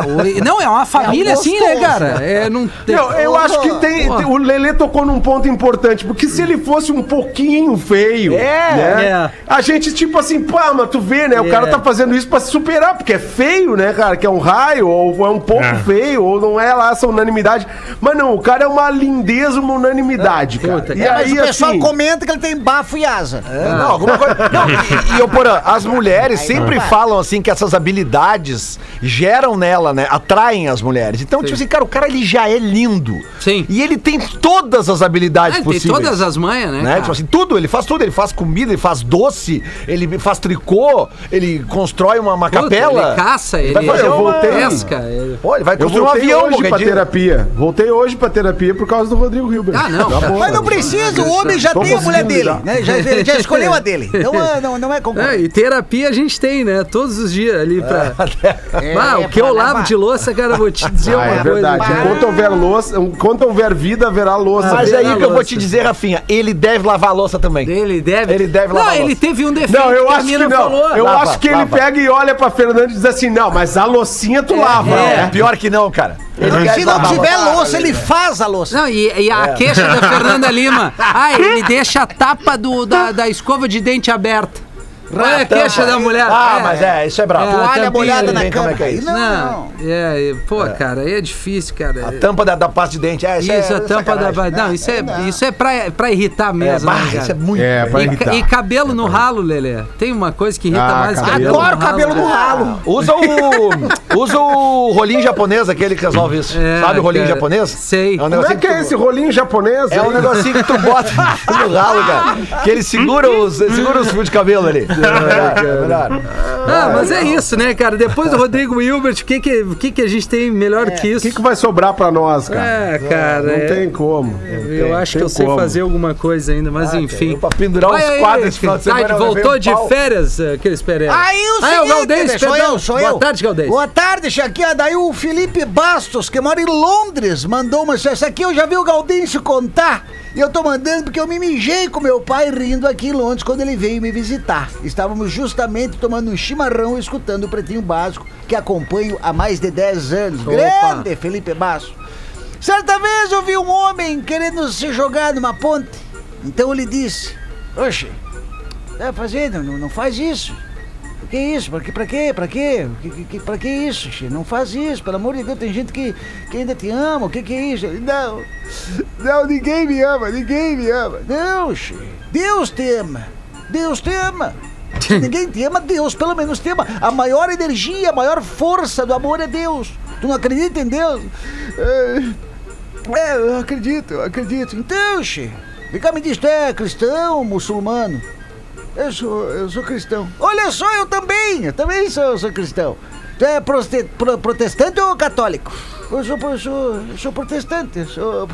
C: não, é uma família assim, né, cara? É, não tem.
D: Não, eu acho que tem. O Lelê tocou num ponto importante, porque se ele fosse um pouquinho feio,
F: É,
D: né?
C: é.
D: A gente, tipo assim, pá, mas tu vê, né? O
C: É.
D: cara tá fazendo isso pra se superar, porque é feio, né, cara? Que é um raio, ou é um pouco
E: É.
D: feio, ou não é lá essa unanimidade. Mas não, o cara é uma grandeza, uma unanimidade, cara.
C: Puta,
D: E
B: É, mas
D: aí,
B: o pessoal
D: assim,
B: comenta que ele tem bafo e asa.
F: É, não, alguma coisa. Não, e, e ô, Porã, as mulheres sempre falam assim que essas habilidades geram nela, né? Atraem as mulheres. Então, tipo assim, cara, o cara ele já é lindo.
C: Sim.
F: E ele tem todas as habilidades
C: Ah, ele tem
F: possíveis.
C: todas as manhas, né?
F: Né? Tipo assim, tudo, ele faz tudo, ele faz comida, ele faz doce, ele faz tricô, ele constrói uma, uma
C: Puta,
F: capela.
C: Ele caça, ele,
F: vai fazer
D: eu
F: uma-
D: voltei.
C: pesca. ele-
F: Pô, ele vai
D: eu
F: construir um
D: voltei
F: avião
D: hoje pra
F: dia.
D: terapia. Voltei hoje pra terapia por causa do Rodrigo Hilbert.
C: Ah, não.
D: Tá bom.
B: Mas não precisa, o homem já tem a mulher dele,
D: lidar.
B: né? Já, ele já escolheu a dele. Então ah, não, não é
C: É,
B: concorrente.
C: e terapia a gente tem, né? Todos os dias ali pra.
B: É,
C: Ah, o que eu lavo de louça, cara, eu vou te dizer
D: Ah,
C: uma
D: é
C: coisa.
D: verdade. Enquanto houver louça, enquanto houver vida, haverá louça.
F: Mas
C: Vê
F: aí que eu vou te dizer, Rafinha, ele deve lavar a louça também.
C: Ele deve.
F: Ele deve
C: Não,
F: lavar a
C: ele teve um defeito.
D: Não, eu acho que não.
C: falou.
D: Eu
F: Lava,
D: acho que ele
F: lava.
D: pega e olha pra Fernanda e diz assim: não, mas a loucinha tu lava,
F: Não,
D: né?
F: pior que não, cara.
B: Se não tiver
F: louça.
B: louça, ele faz a louça.
C: Não, e, e a queixa da Fernanda Lima. Ah, ele deixa a tapa do, da, da escova de dente aberta. Olha a queixa da mulher.
F: Ah, mas é, isso é brabo.
C: É,
B: Toalha
C: tampinha
B: molhada
F: ele
B: na
F: vem, como
B: cama.
F: é é isso?
B: Não,
C: Não,
B: não.
C: é, é, pô, cara, aí é difícil, cara.
F: A tampa da, da pasta de dente. É, isso,
C: Isso,
F: é
C: a tampa da. Não, isso é, isso é pra, pra irritar
F: É,
C: mesmo.
F: bah,
C: né, cara?
F: isso é muito.
D: É, pra
C: E,
D: irritar.
C: e cabelo no ralo, Lelê. Tem uma coisa que irrita
D: Ah,
C: mais
D: cabelo.
C: cabelo.
B: Adoro cabelo no
C: né?
B: ralo.
F: Usa o. Usa o rolinho japonês, aquele que resolve isso.
C: É,
F: Sabe o rolinho japonês?
C: sei.
F: É
D: Como é que é esse rolinho japonês?
F: É um negocinho que tu bota no ralo, cara. Que ele segura os, segura os fios de cabelo ali. É melhor, é.
C: Ah, mas é isso, né, cara? Depois do Rodrigo Hilbert, o que, que, o que, que a gente tem melhor que
D: O
C: isso?
D: que, que vai sobrar pra nós, cara?
C: É, cara.
D: Não
C: é-
D: tem como.
C: Eu acho que
D: tem
C: eu sei
D: como.
C: fazer alguma coisa ainda, mas enfim.
F: Pra pendurar
C: aí,
F: quadros esse final de semana.
C: voltou de
F: pau.
C: férias, aqueles Pereira.
B: Aí o
C: Ah, é o
B: seguinte,
C: Galdês,
B: né, sou
C: perdão.
B: eu, sou
C: Boa
B: eu.
C: tarde, Galdês.
B: Boa tarde, aqui, ó, daí o Felipe Bastos, que mora em Londres, mandou uma... Essa aqui eu já vi o Gaudêncio contar, e eu tô mandando porque eu me mijei com meu pai rindo aqui em Londres quando ele veio me visitar. Estávamos justamente tomando um chimarrão e escutando o Pretinho Básico, que acompanho há mais de 10 anos.
C: Opa.
B: Grande Felipe Bastos. Certa vez eu vi um homem querendo se jogar numa ponte. Então ele disse: Oxe, tá fazendo? Não, não faz isso. Que isso? Pra, que, pra quê? Pra quê? Que, que, que- pra que isso, che? Não faz isso, pelo amor de Deus, tem gente que, que ainda te ama. O que, que é isso? Não, não, ninguém me ama, ninguém me ama. Não, che. Deus te ama. Deus te ama. Se ninguém te ama, Deus pelo menos te ama. A maior energia, a maior força do amor é Deus. Tu não acredita em Deus? É, é, eu acredito, eu acredito. Então, che, vem cá me diz, tu é cristão, muçulmano? Eu sou, eu sou cristão. Olha só, eu também, eu também sou, sou cristão. Tu é proste- pro- protestante ou católico? Eu sou, eu sou, eu sou protestante, eu sou,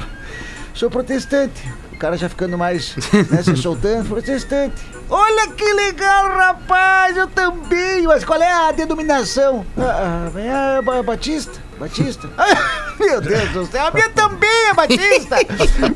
B: sou protestante. O cara já ficando mais, né, se soltando, protestante. Olha que legal, rapaz, eu também. Mas qual é a denominação? Ah, ah, é ba- Batista, Batista. Ai, meu Deus do céu, a minha também é Batista.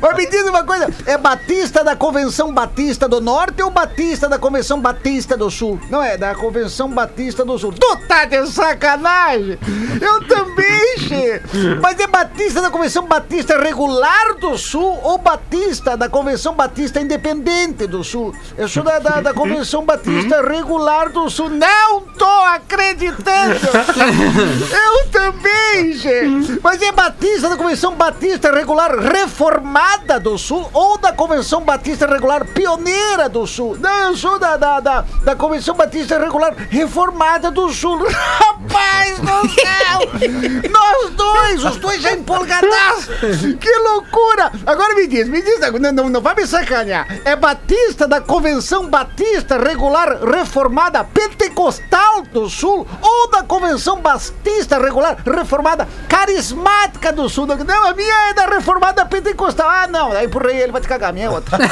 B: Mas me diz uma coisa, é Batista da Convenção Batista do Norte ou Batista da Convenção Batista do Sul? Não é, da Convenção Batista do Sul. Tu tá de sacanagem? Eu também, che. Mas é Batista da Convenção Batista Regular do Sul ou Batista da Convenção Batista Independente do Sul? Eu sou da, da, da Convenção Batista Regular do Sul. Não tô acreditando! Eu também, che. Mas é Batista da Convenção Batista Regular Reformada do Sul ou da Convenção Batista Regular Pioneira do Sul? Não, eu sou da, da, da, da Convenção Batista Regular Reformada do Sul. Rapaz do céu! Nós dois, os dois já empolgadaços! Que loucura! Agora me diz, me diz, não, não, não vai me sacanear. É Batista da Convenção Batista Regular Reformada Pentecostal do Sul ou da Convenção Batista Regular Reformada Carismática do Sul? Não, a minha é da Reformada Pentecostal. Ah, não, aí empurrei ele, vai te cagar, a minha é outra.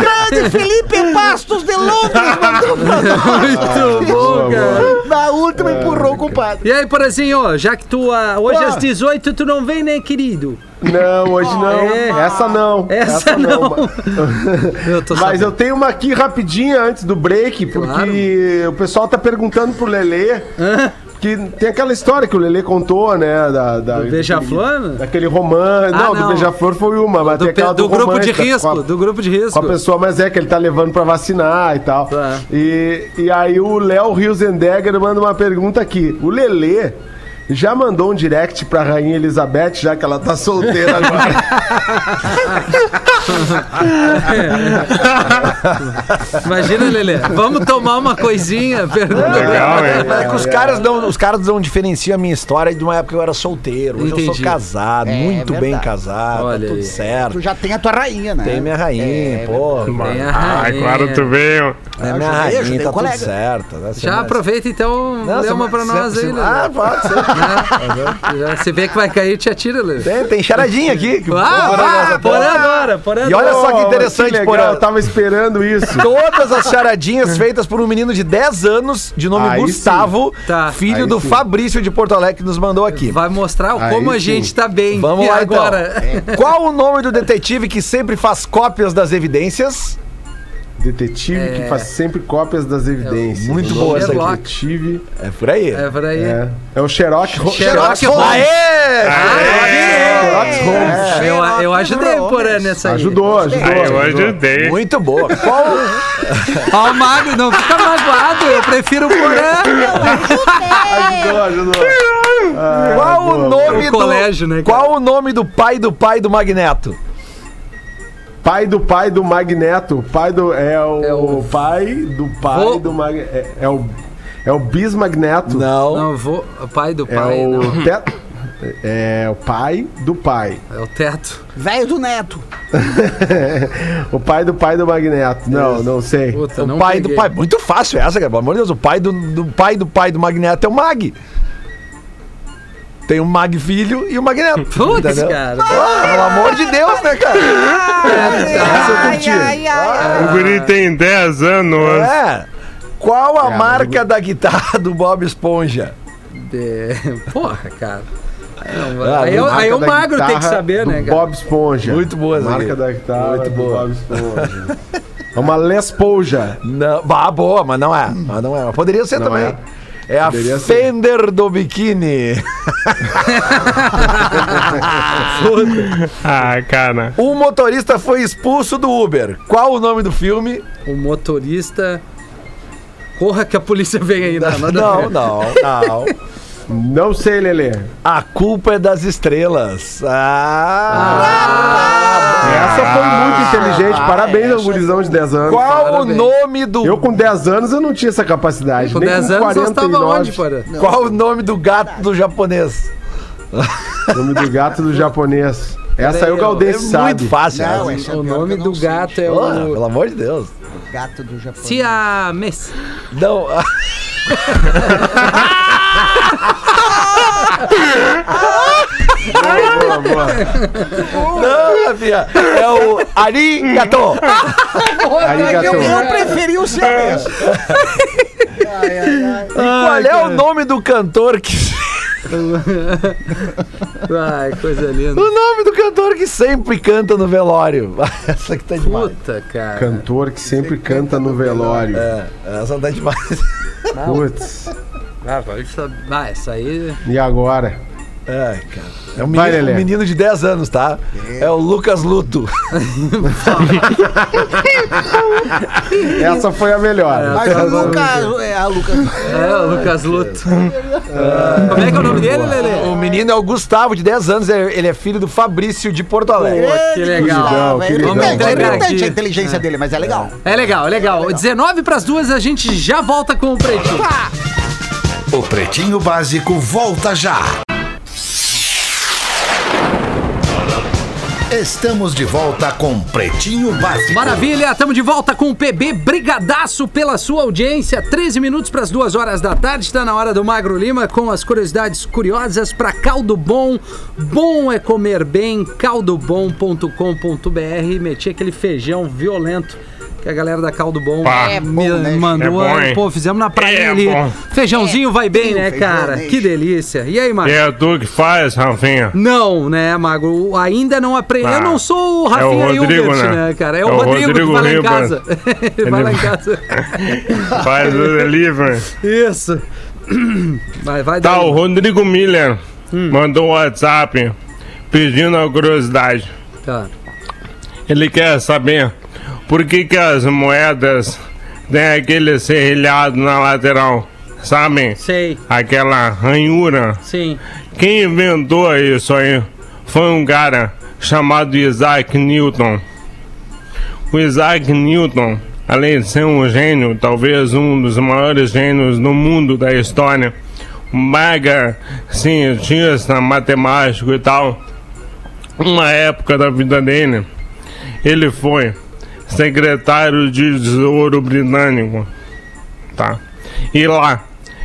B: Grande Felipe Bastos de Londres mandou pra nós.
C: Muito bom, cara.
B: Na última empurrou o compadre.
C: E aí, Porazinho, já que tu, ah, hoje
D: Pô.
C: às 18 tu não vem, né, querido?
D: Não, hoje não.
C: É.
D: Essa não.
C: Essa não. Eu tô
D: Mas
C: sabendo.
D: eu tenho uma aqui rapidinha antes do break, porque o pessoal tá perguntando pro Lelê. Que tem aquela história que o Lelê contou, né? Da, da,
C: Do Beija-Flor?
D: Daquele romance.
C: Ah,
D: não,
C: não.
D: do Beija-Flor foi uma, mas
C: Do,
D: tem aquela
C: do grupo de
D: romance,
C: risco,
D: a-
C: do grupo de risco.
D: com a pessoa, mas é que ele tá levando pra vacinar e tal.
C: Tá.
D: E, e aí o Léo Riosendegger manda uma pergunta aqui. O Lelê Já mandou um direct pra Rainha Elizabeth, já que ela tá solteira agora.
C: Imagina, Lelê. Vamos tomar uma coisinha. Pergunta.
E: Legal, hein?
F: É que os caras não, os caras não diferenciam a minha história de uma época que eu era solteiro. Hoje eu
C: Entendi.
F: sou casado,
B: É,
F: muito bem
B: verdade.
F: casado,
C: Olha
F: tá tudo
C: aí.
F: certo.
B: Tu já tem a tua rainha, né?
F: Tem minha rainha,
B: É,
F: pô.
C: Tem a
E: Ah, claro, tu veio.
F: É minha rainha, tá tudo certo. né?
C: Já aproveita então,
F: Não,
C: lê uma pra nós
F: se-
C: aí, Lelê.
F: Ah, pode ser.
C: Né? Se vê que vai cair, te atira, Lelê.
F: Tem, tem charadinha aqui. que-
C: Ah, porém agora, porém
F: E olha
C: agora.
F: só que interessante,
D: legal,
F: Porã.
D: Eu tava esperando isso.
F: Todas as charadinhas feitas por um menino de 10 anos, de nome
D: Aí
F: Gustavo,
C: Tá.
F: filho
D: Aí
F: do
D: sim.
F: Fabrício de Porto Alegre, que nos mandou aqui.
C: Vai mostrar
D: Aí
C: como a
D: sim.
C: gente tá bem.
F: Vamos
C: E
F: lá, então.
C: agora.
F: Qual o nome do detetive que sempre faz cópias das evidências?
D: Detetive
C: É.
D: que faz sempre cópias das evidências.
F: muito
D: O
F: boa essa
C: aqui.
D: Detetive.
F: É por aí.
C: É por aí.
D: É, é o Sherlock Holmes.
C: Sherlock Holmes.
F: Aê!
D: Holmes.
C: É, eu, eu ajudei o Porã nessa aí.
D: Ajudou, ajudou.
E: Eu
D: ajudou.
E: ajudei.
F: Muito boa. Qual,
C: Ó, o Magro, não fica magoado, eu prefiro o Porã.
D: Ajudou, ajudou.
F: qual o nome
C: O
F: do
C: colégio, né?
F: Qual o nome do pai do pai do Magneto?
D: Pai do pai do Magneto. Pai do. É o,
C: É o-
D: pai do pai
C: Vô-
D: do Magneto. É, é o. É o Bismagneto.
F: Não.
C: Não, vou. O pai do
D: É
C: pai, não.
D: o. Teto. É o pai do pai.
C: É o teto.
B: Velho do neto.
D: o pai do pai do Magneto. Não, não sei.
C: Puta,
F: O
C: não
F: pai
C: peguei.
F: do pai. Muito fácil essa, cara. Pelo amor de Deus. O pai do, do pai do pai do Magneto é o Mag. Tem o Mag filho e o Magneto.
C: Putz,
F: entendeu?
C: cara.
F: Ah, pelo amor de Deus, né, cara?
D: Essa eu curti.
E: O guri tem 10 anos.
F: É. Qual a
D: É,
F: marca da guitarra do Bob Esponja?
C: De- Porra, cara. Aí, não-
F: Ah,
C: aí, eu-
D: Marca
C: aí o
D: da
C: magro tem que saber, né, cara?
D: Bob Esponja.
F: Muito boa
D: Marca da guitarra
F: Muito
D: do
F: boa.
D: Bob Esponja. É uma Les Polja.
F: Não, bah, boa, mas não é. Mas não é. Poderia ser
D: Não
F: também.
D: é?
F: É, a
D: Poderia ser.
F: Fender do biquíni.
E: Ah, cara.
F: O motorista foi expulso do Uber. Qual o nome do filme?
C: O motorista. Corra que a polícia vem aí, né?
F: Não,
C: ver.
F: não, não.
D: Não sei, Lelê.
F: A culpa é das estrelas. Ah!
D: Essa foi muito inteligente. Parabéns ao gurizão de 10 anos.
F: Qual
C: Parabéns.
F: o nome do
D: Eu com 10 anos eu não tinha essa capacidade.
C: Com
D: nem
C: 10
D: com
C: anos nós tava
D: 49.
C: onde, Porã?
F: Qual o nome do gato do japonês?
D: Nome do gato do japonês. Essa aí o Galdês
F: É
D: sabe.
F: muito fácil.
B: Não, é
C: O nome
B: não
C: do
B: sei.
C: gato é o.
F: pelo amor de Deus.
B: Gato do Japão.
C: Siamês.
F: Não.
D: Boa, boa.
F: Não, Rafinha. É o arigato.
D: Arigato.
B: Eu, eu preferi o ai, ai, ai.
F: Qual é o nome do cantor que.
C: Ai, coisa linda.
F: O nome do cantor que sempre canta no velório. Essa que tá demais.
C: Puta, cara.
D: Cantor que sempre canta no velório.
F: É, essa tá demais.
D: Putz.
C: Ah, vai, isso- ah, essa aí.
D: E agora?
F: É, cara. É um
D: Vai,
F: menino,
D: Lelê.
F: um menino de 10 anos, tá? É o Lucas Luto.
D: Essa foi a melhor.
B: Mas o Lucas. É, a Lucas.
C: É, o Lucas Luto. Como é que é o nome dele, Lelê?
F: O menino é o Gustavo, de 10 anos. é- Ele é filho do Fabrício de Porto Alegre.
C: Pô, que legal.
D: que
B: É
D: legal.
B: irritante, é
C: aqui.
B: a inteligência dele, mas é legal.
C: É legal, é legal. 19 pras duas, a gente já volta com o pretinho.
A: O Pretinho Básico volta já. Estamos de volta com Pretinho Básico.
C: Maravilha, estamos de volta com o PB. Brigadaço pela sua audiência. 13 minutos para as 2 horas da tarde. Está na hora do Magro Lima com as curiosidades curiosas para Caldo Bom. Bom é comer bem. caldobom.com.br. Meti aquele feijão violento que a galera da Caldo Bom
E: Pá.
B: É
C: me
B: bom, né?
C: mandou.
E: É bom, hein?
C: Pô, fizemos na praia
E: É
C: ali.
E: bom.
C: Feijãozinho vai bem,
B: Sim,
C: né,
B: feijão,
C: cara?
B: né?
C: Que delícia. E aí, Magro?
E: É tu que faz, Rafinha.
C: Não, né, Magro? Ainda não aprendi. Eu
E: Ah,
C: não sou o
E: é o
C: Rafinha
E: Rodrigo,
C: Hilbert,
E: né?
C: né, cara? É,
E: É
C: o
E: o
C: Rodrigo, que vai lá em
E: Hilbert.
C: casa. Ele vai lá em casa.
E: Faz o delivery.
C: Isso. Vai, vai
E: Tá,
C: daí.
E: o Rodrigo Miller
C: Hum.
E: mandou um WhatsApp pedindo a curiosidade.
C: Tá.
E: Ele quer saber por que, que as moedas têm aquele serrilhado na lateral. sabem?
C: Sei,
E: Aquela ranhura.
C: sim.
E: Quem inventou isso aí foi um cara chamado Isaac Newton. O Isaac Newton, além de ser um gênio, talvez um dos maiores gênios do mundo da história, um mega cientista, matemático e tal, uma época da vida dele, ele foi secretário de Tesouro Britânico, tá? E lá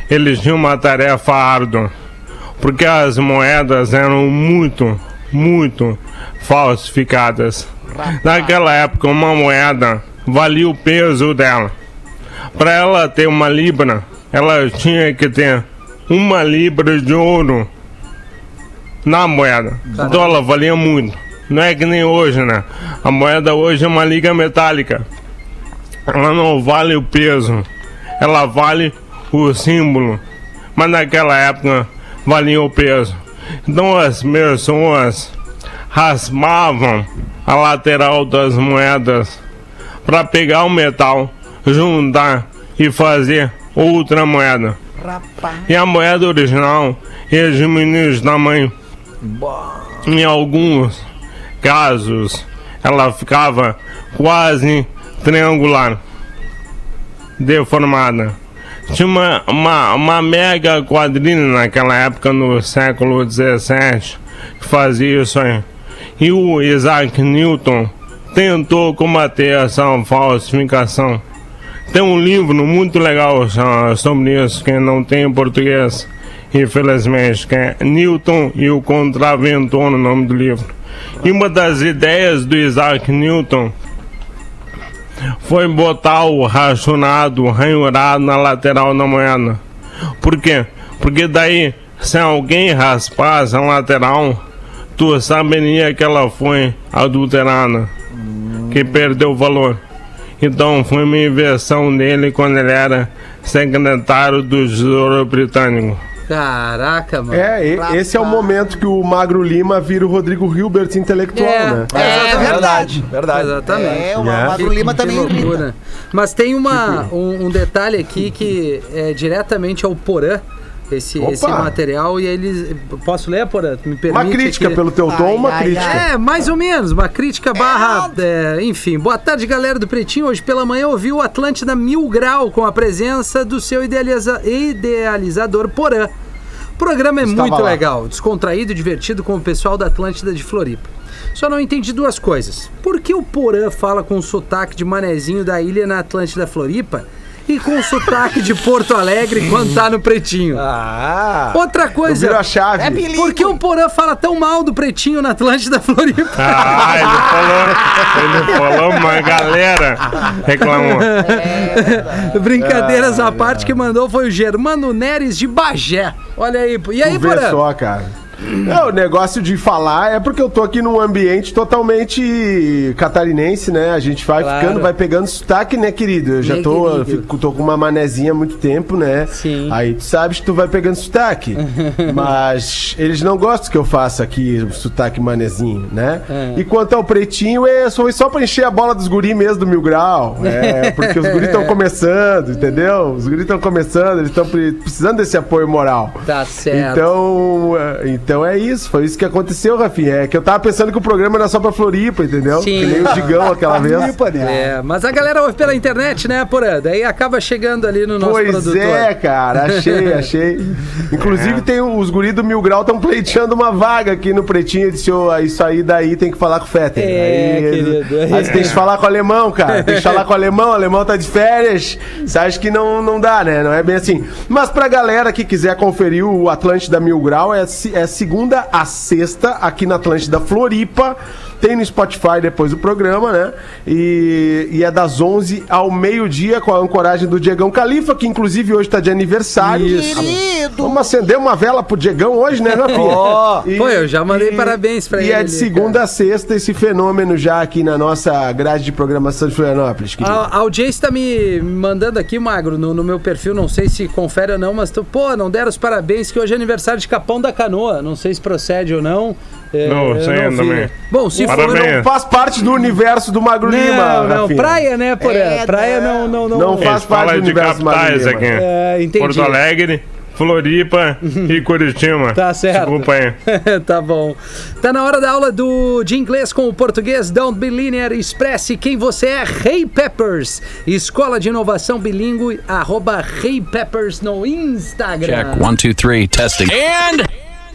E: ele tinha uma tarefa árdua, porque as moedas eram muito, muito falsificadas. Naquela época, uma moeda valia o peso dela. Para ela ter uma libra, ela tinha que ter uma libra de ouro na moeda. Então ela valia muito. Não é que nem hoje, né? A moeda hoje é uma liga metálica. Ela não vale o peso, ela vale o símbolo. Mas naquela época valia o peso. Então as pessoas raspavam a lateral das moedas para pegar o metal, juntar e fazer outra moeda. E a moeda original ia diminuir de tamanho. Em alguns casos, ela ficava quase triangular, deformada. Tinha uma, uma, uma mega quadrilha naquela época, no século XVII, que fazia isso aí. E o Isaac Newton tentou combater essa falsificação. Tem um livro muito legal sobre isso, que não tem em português, infelizmente, que é Newton e o Contraventor, o nome do livro. E uma das ideias do Isaac Newton foi botar o rachonado, o ranhurado na lateral da moeda. Por quê? Porque daí, se alguém raspasse a lateral, tu saberia que ela foi adulterada, que perdeu o valor. Então foi uma invenção dele quando ele era secretário do Tesouro Britânico.
C: Caraca, mano.
D: É, e- esse é o momento que o Magro Lima vira o Rodrigo Hilbert intelectual,
C: É.
D: né?
B: É verdade.
F: Verdade.
C: Exatamente.
B: É, o
D: É.
B: Magro Lima também
C: que
B: irrita.
C: loucura. Mas tem uma, um, um detalhe aqui que é diretamente ao Porã, esse,
D: Opa!
C: esse material, e eles. Posso ler, Porã? Me permite
D: Uma crítica
C: aqui?
D: pelo teu tom,
B: Ai,
D: uma
B: ai,
D: crítica.
C: É, mais ou menos, uma crítica barra. é, enfim, boa tarde, galera do Pretinho. Hoje pela manhã eu ouvi o Atlântida Mil Grau com a presença do seu idealiza- idealizador Porã. O programa é
D: Estava
C: muito
D: lá.
C: legal, descontraído e divertido com o pessoal da Atlântida de Floripa. Só não entendi duas coisas. Por que o Porã fala com o sotaque de manezinho da ilha na Atlântida Floripa e com o sotaque de Porto Alegre quando tá no Pretinho?
F: Ah!
C: Outra coisa.
D: Virou a chave.
B: É bilíngue.
C: Por que o Porã fala tão mal do Pretinho na Atlântida Floripa?
E: Ah, ele falou, ele falou, uma galera reclamou.
C: Brincadeiras à parte que mandou foi o Germano Neres de Bagé. Olha aí. E aí, Porã?
D: só, cara. É, o negócio de falar é porque eu tô aqui num ambiente totalmente catarinense, né? A gente vai
C: Claro.
D: ficando, vai pegando sotaque, né, querido? Eu já
C: Bem
D: tô, fico- tô com uma manezinha há muito tempo, né?
C: Sim.
D: Aí tu sabes que tu vai pegando sotaque. Mas eles não gostam que eu faça aqui sotaque manezinho, né?
C: É.
D: E quanto ao pretinho, é só, foi só pra encher a bola dos guri mesmo do Mil Grau. É, porque os guris estão começando, entendeu? Os guris estão começando, eles estão precisando desse apoio moral.
C: Tá certo.
D: Então, é, então é isso, foi isso que aconteceu, Rafinha. É que eu tava pensando que o programa era só pra Floripa, entendeu?
C: Sim.
D: Que nem o Digão aquela vez.
B: Floripa, né?
C: É, mas a galera ouve pela internet, né, Porã? Daí acaba chegando ali no nosso
D: Pois
C: produtor.
D: é, cara, achei, achei. Inclusive, tem o- os guris do Mil Grau estão pleiteando uma vaga aqui no Pretinho. Disse, "Ô, isso aí daí tem que falar com o Fetter.
C: É,
D: aí,
C: querido.
D: Aí você tem que falar com o alemão, cara. Tem que falar com o alemão, o alemão tá de férias. Você acha que não, não dá, né? Não é bem assim. Mas pra galera que quiser conferir o Atlântida Mil Grau, é, é segunda a sexta aqui na Atlântida Floripa. Tem no Spotify depois do programa, né? E, e é das 11 ao meio-dia com a ancoragem do Diegão Califa, que inclusive hoje tá de aniversário.
B: Querido.
D: Vamos acender uma vela pro Diegão hoje, né, Rafinha?
F: Ó.
D: E-
C: Pô, eu já mandei parabéns pra
D: e
C: ele
D: é de segunda a sexta esse fenômeno já aqui na nossa grade de programação de Florianópolis, querido.
C: A, a audiência tá me mandando aqui, Magro, no, no meu perfil, não sei se confere ou não, mas tu, pô, não deram os parabéns que hoje é aniversário de Capão da Canoa. Não sei se procede ou não. É,
E: Não, sei
C: vi.
E: também.
C: Bom, se
E: Parabéns.
C: for.
D: Não faz parte do universo do Magro Lima,
C: Não, não,
D: Rafinha.
C: praia, né, Porã? praia não, não, não.
D: Não faz parte do
E: de
D: universo
E: capitais
D: Magro
E: aqui.
D: Lima.
C: É, entendi.
E: Porto Alegre, Floripa e Curitiba.
C: Tá certo.
E: Desculpa aí.
C: tá bom. Tá na hora da aula do, de inglês com o português Don't Be Linear. Expresse quem você é. Hey Peppers. Escola de Inovação Bilingue. Arroba Hey Peppers no Instagram.
G: Check. One, two, three. Testing. And.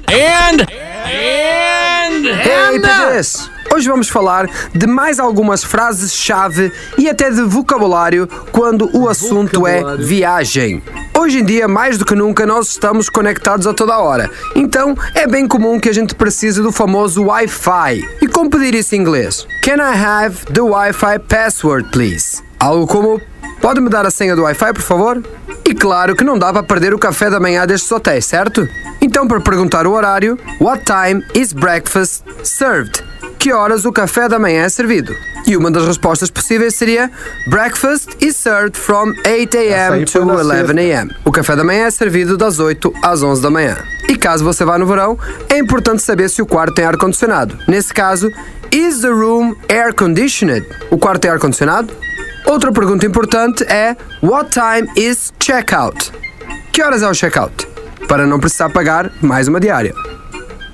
G: And. And.
H: Hey, PDS! Hoje vamos falar de mais algumas frases-chave e até de vocabulário quando o assunto é
C: Vocabulário.
H: viagem. Hoje em dia, mais do que nunca, nós estamos conectados a toda hora. Então, é bem comum que a gente precise do famoso Wi-Fi. E como pedir isso em inglês? Can I have the Wi-Fi password, please? Algo como Pode me dar a senha do Wi-Fi, por favor? E claro que não dá para perder o café da manhã destes hotéis, certo? Então, para perguntar o horário, What time is breakfast served? Que horas o café da manhã é servido? E uma das respostas possíveis seria Breakfast is served from 8
D: Essa
H: a.m. to
D: na
H: 11
D: sexta.
H: a.m. O café da manhã é servido das 8 às 11 da manhã. E caso você vá no verão, é importante saber se o quarto tem ar-condicionado. Nesse caso, is the room air conditioned? O quarto é ar-condicionado? Outra pergunta importante é What time is checkout? Que horas é o checkout? Para não precisar pagar mais uma diária.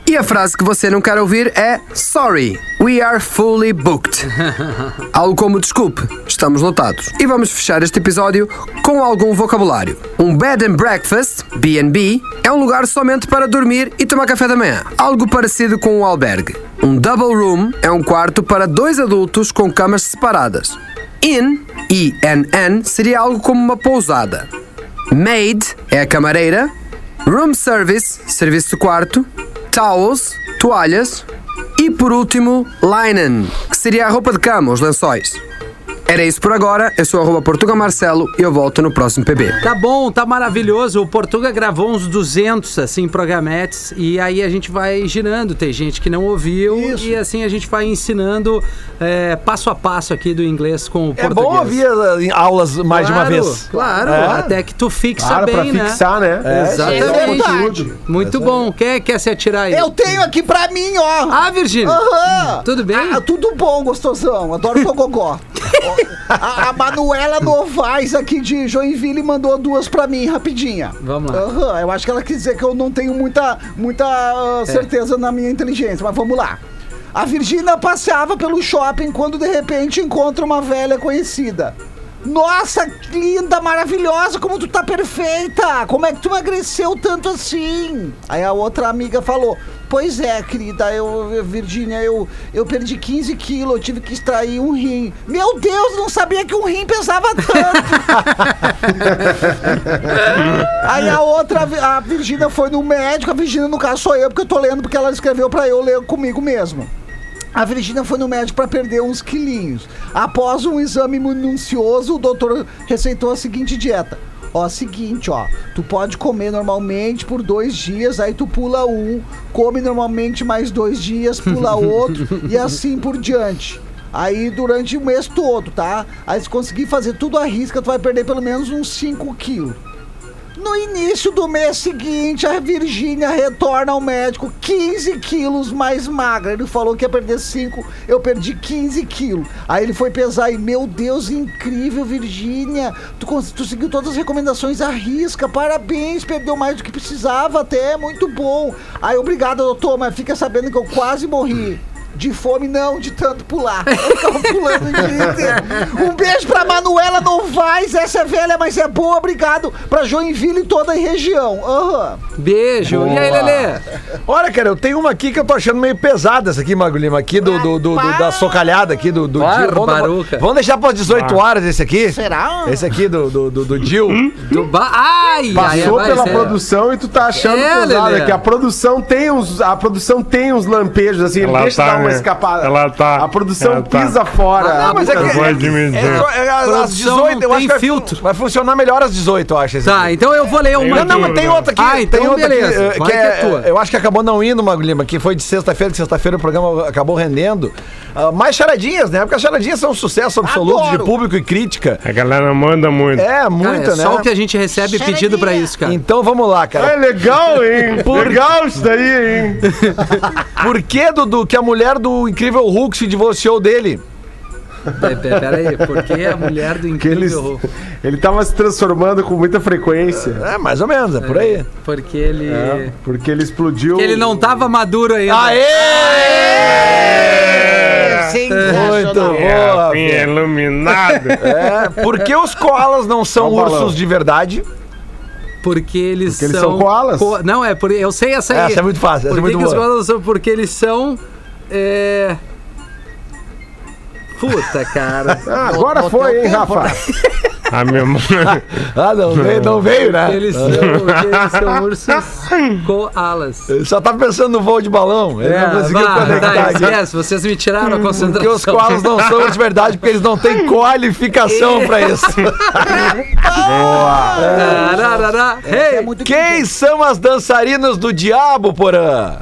H: E a frase que você não quer ouvir é Sorry, we are fully booked. Algo como desculpe, estamos lotados. E vamos fechar este episódio com algum vocabulário. Um bed and breakfast, B&B, é um lugar somente para dormir e tomar café da manhã. Algo parecido com um albergue. Um double room é um quarto para dois adultos com camas separadas. Inn, I-N-N, seria algo como uma pousada. Maid é a camareira. Room service, serviço de quarto. Towels, toalhas. E por último, linen, que seria a roupa de cama, os lençóis. Era isso por agora. Eu sou arroba Portuga Marcelo e eu volto no próximo PB.
C: Tá bom, tá maravilhoso. O Portuga gravou uns 200, assim, programetes. E aí a gente vai girando. Tem gente que não ouviu.
B: Isso.
C: E assim a gente vai ensinando é, passo a passo aqui do inglês com o
F: É
C: português.
F: bom ouvir uh, aulas mais de uma
C: Claro,
F: vez.
C: Claro,
F: É.
C: até que tu fixa
D: Claro, pra
C: bem, né?
D: fixar, né?
C: Exatamente.
B: É verdade.
C: Muito bom. Quer, quer se atirar aí?
B: Eu tenho aqui pra mim, ó.
C: Ah, Virgínia.
B: Aham.
C: Tudo bem?
B: Ah, tudo bom, gostosão. Adoro gogó. A, a Manuela Novaes aqui de Joinville mandou duas pra mim, rapidinha.
C: Vamos lá.
B: Aham, eu acho que ela quis dizer que eu não tenho muita, muita ah, certeza na minha inteligência, mas vamos lá. A Virgínia passeava pelo shopping quando de repente encontra uma velha conhecida. Nossa, que linda, maravilhosa, como tu tá perfeita! Como é que tu emagreceu tanto assim? Aí a outra amiga falou: Pois é, querida, eu, Virgínia, eu, eu perdi 15 quilos, eu tive que extrair um rim. Meu Deus, não sabia que um rim pesava tanto! Aí a outra, a Virgínia foi no médico, a Virgínia no caso sou eu, porque eu tô lendo porque ela escreveu pra eu ler comigo mesmo. A Virgínia foi no médico para perder uns quilinhos. Após um exame minucioso, o doutor receitou a seguinte dieta. Ó, seguinte, ó, tu pode comer normalmente por dois dias, aí tu pula um, come normalmente mais dois dias, pula outro, e assim por diante. Aí durante o mês todo, tá? Aí se conseguir fazer tudo à risca, tu vai perder pelo menos uns 5 quilos. No início do mês seguinte, a Virgínia retorna ao médico 15 quilos mais magra. Ele falou que ia perder 5, eu perdi 15 quilos. Aí ele foi pesar e, meu Deus, incrível, Virgínia. Tu, tu seguiu todas as recomendações à risca. Parabéns, perdeu mais do que precisava até, muito bom. Aí, obrigado, doutor, mas fica sabendo que eu quase morri. De fome não, de tanto pular. Eu tava pulando o dia inteiro. Um beijo pra Manuela Novaes, essa é velha, mas é boa, obrigado. Pra Joinville e toda a região. Aham.
C: Beijo. E aí, Lelê?
F: Olha, cara, eu tenho uma aqui que eu tô achando meio pesada essa aqui, Mago Lima, aqui do, do, do- do- da socalhada aqui do, do Dil. Vamos, vamos deixar para 18 horas esse aqui?
B: Será?
F: Esse aqui do, do, do, do Dil.
C: Do ba... Ai,
D: Passou
C: ai,
D: pela
C: ser-
D: produção e tu tá achando
C: É,
D: pesado. É que a produção tem uns, a produção tem uns lampejos, assim, ele
E: Ela
D: deixa
E: tá
D: dar uma
E: né?
D: escapar.
E: Ela tá.
D: A produção
E: ela tá.
D: pisa fora.
C: Ah,
F: Não, mas é que.
E: admitir.
F: É, só- é, às
C: Produção
F: 18, eu acho que vai,
C: filtro.
F: vai funcionar melhor às 18, eu acho.
C: Tá, então eu vou ler uma
F: Não, não, mas tem outra aqui.
C: Ah,
F: tem
C: então
F: outra
C: beleza.
F: aqui, eh,
C: Vai
F: que
C: que
F: é,
C: é tua.
F: Eu acho que acabou não indo, Maglima, que foi de sexta-feira, que sexta-feira o programa acabou rendendo. Ah, mais charadinhas, né? Porque as charadinhas são um sucesso absoluto de público e crítica.
E: A galera manda muito.
F: É,
C: Cara,
F: muita,
C: é
F: né?
C: só o que a gente recebe pedido pra isso, cara.
F: Então vamos lá,
D: É
F: cara.
D: legal, hein? Legal isso daí, hein?
F: Por que, Dudu, que a mulher do incrível Hulk se divorciou dele?
C: Pe- pe- Pera aí, porque a mulher do
D: Que
C: incrível...
D: ele tava se transformando com muita frequência.
F: É, mais ou menos, é por aí.
C: Porque ele...
D: É, porque ele explodiu.
C: Que ele não tava maduro ainda.
F: Aê! Muito
E: É,
F: boa.
E: é iluminado.
F: É, por que os koalas não são
D: o balão.
F: ursos de verdade?
C: Porque eles
D: Porque eles
C: são...
D: são koalas?
C: co- Não, é por... eu sei essa aí.
F: Essa é muito fácil, essa
C: Por
F: é
C: que
F: muito
C: que os koalas são? Porque eles são... É... Puta, cara.
D: Ah, agora foi, hein, Rafa?
E: A minha mãe.
F: Ah, não veio, não veio né?
C: Eles são, porque eles são ursos koalas.
F: Ele só tava pensando no voo de balão. Ele não conseguiu
C: vá,
F: conectar
C: tá, esquece, vocês me tiraram a
F: Porque
C: concentração.
F: os koalas não são de verdade, porque eles não têm qualificação pra isso.
C: Tararara, hey!
F: Quem são as dançarinas do diabo, Porã?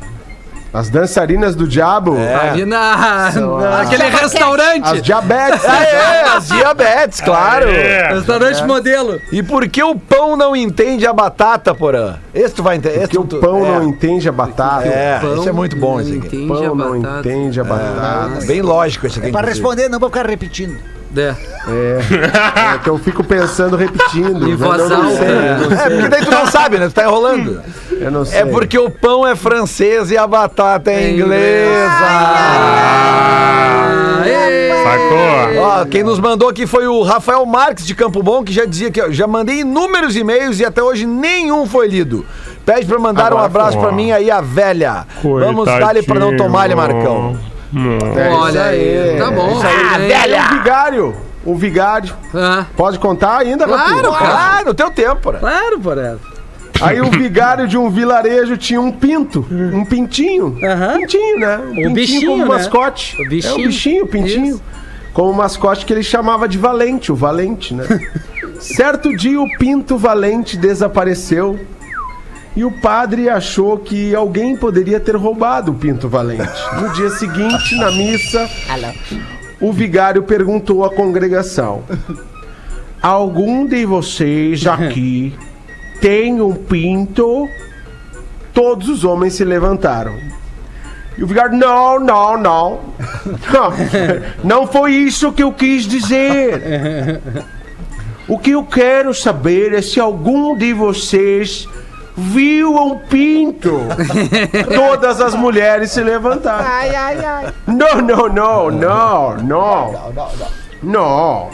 D: As dançarinas do diabo?
C: Ali na, naquele restaurante.
D: As diabetes.
F: Ah, é, as diabetes, claro.
E: É.
C: Restaurante modelo.
F: E por que o pão não entende a batata, Porã? Esse tu vai entender.
D: Porque o pão não entende a batata.
F: É,
C: Pão
F: esse é muito bom, esse aqui.
D: pão
C: a
D: não
C: batata.
D: entende a batata.
F: Bem lógico esse aqui.
B: Pra
F: inclusive.
B: responder, não pra ficar repetindo.
C: É.
D: É que eu fico pensando, repetindo. Né?
C: voz alta.
D: não
F: É, porque daí tu não sabe, né? Tu tá enrolando.
D: Eu não sei.
F: É porque o pão é francês e a batata é
C: É
F: inglesa.
E: Sacou?
F: Ó, quem nos mandou aqui foi o Rafael Marques de Campo Bom, que já dizia que ó, já mandei inúmeros e-mails e até hoje nenhum foi lido. Pede pra mandar um
D: Agora
F: abraço
E: foi.
F: pra mim aí, a velha. Vamos dar-lhe pra não tomar-lhe, Marcão.
D: É
C: Olha aí. Tá bom.
F: Ah,
C: hein?
F: velha!
D: O vigário. O vigário.
C: Ah,
D: Pode contar ainda,
C: Claro,
D: Rafinha?
F: Ah, no teu tempo, né?
C: claro, Porã.
D: Aí o vigário de um vilarejo tinha um pinto, um pintinho.
C: Aham.
D: Pintinho, né? Um pintinho
C: bichinho,
D: como
C: né?
D: mascote.
C: O bichinho.
D: É o bichinho, o pintinho.
C: Isso.
D: Como mascote que ele chamava de Valente, o Valente, né? certo dia o pinto Valente desapareceu e o padre achou que alguém poderia ter roubado o pinto Valente. No dia seguinte, na missa, o vigário perguntou à congregação: Algum de vocês aqui tem um pinto? Todos os homens se levantaram. E o vigário, não, não, não. Não, não foi isso que eu quis dizer. O que eu quero saber é se algum de vocês viu um pinto. Todas as mulheres se levantaram. Ai, ai, ai. Não, não, não, não, não. Não.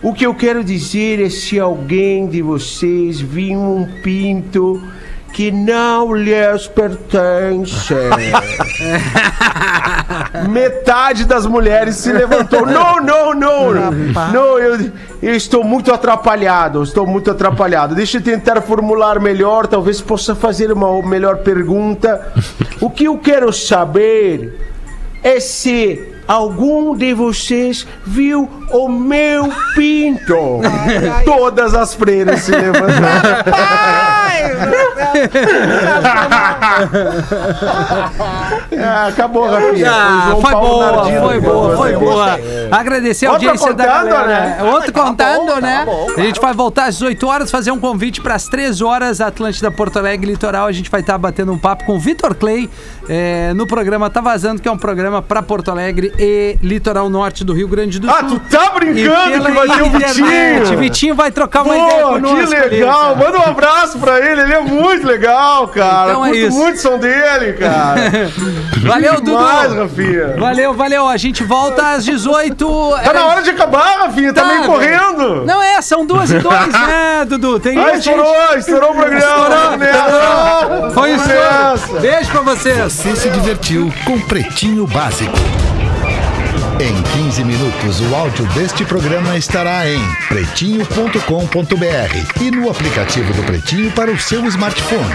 D: O que eu quero dizer é se alguém de vocês viu um pinto que não lhes pertence. Metade das mulheres se levantou. Não, não, não. Não, eu, eu estou muito atrapalhado. Estou muito atrapalhado. Deixa eu tentar formular melhor. Talvez possa fazer uma melhor pergunta. O que eu quero saber é se algum de vocês viu o meu pinto. Todas as freiras se levantaram. Ah, acabou, Rafinha.
C: Ah, foi boa,
D: Nardino
C: foi boa, foi
D: essa.
C: boa. Agradecer a
D: Outro
C: audiência da
D: contando,
C: galera.
D: né?
C: Outro contando,
B: bom, tá
C: né?
B: bom,
C: A gente vai voltar às 18 horas, fazer um convite para as 3 horas, Atlântida Porto Alegre Litoral. A gente vai estar batendo um papo com o Vitor Clay é, no programa Tá Vazando, que é um programa para Porto Alegre e Litoral Norte do Rio Grande do Sul.
D: Ah, tu tá brincando que vai ter o. Vitinho?
C: Vitinho vai trocar uma ideia
D: Pô,
C: conosco.
D: que
C: ali,
D: legal!
C: cara.
D: Manda um abraço pra ele, ele é muito legal, cara.
C: Então é isso.
D: Som dele, cara.
C: Valeu, Dudu.
D: Demais, Rafinha.
C: Valeu, valeu. A gente volta às 18.
D: Tá na hora de acabar, Rafinha, tá, meio
C: velho.
D: correndo.
C: Não é, são duas e dois, né, Dudu? Tem
D: Ah,
C: gente-
D: estourou, estourou o programa.
C: Estourou,
D: Nessa.
C: Foi isso.
D: Nessa.
C: Beijo pra vocês.
A: Você se divertiu com Pretinho Básico. Em 15 minutos, o áudio deste programa estará em pretinho.com.br e no aplicativo do Pretinho para o seu smartphone.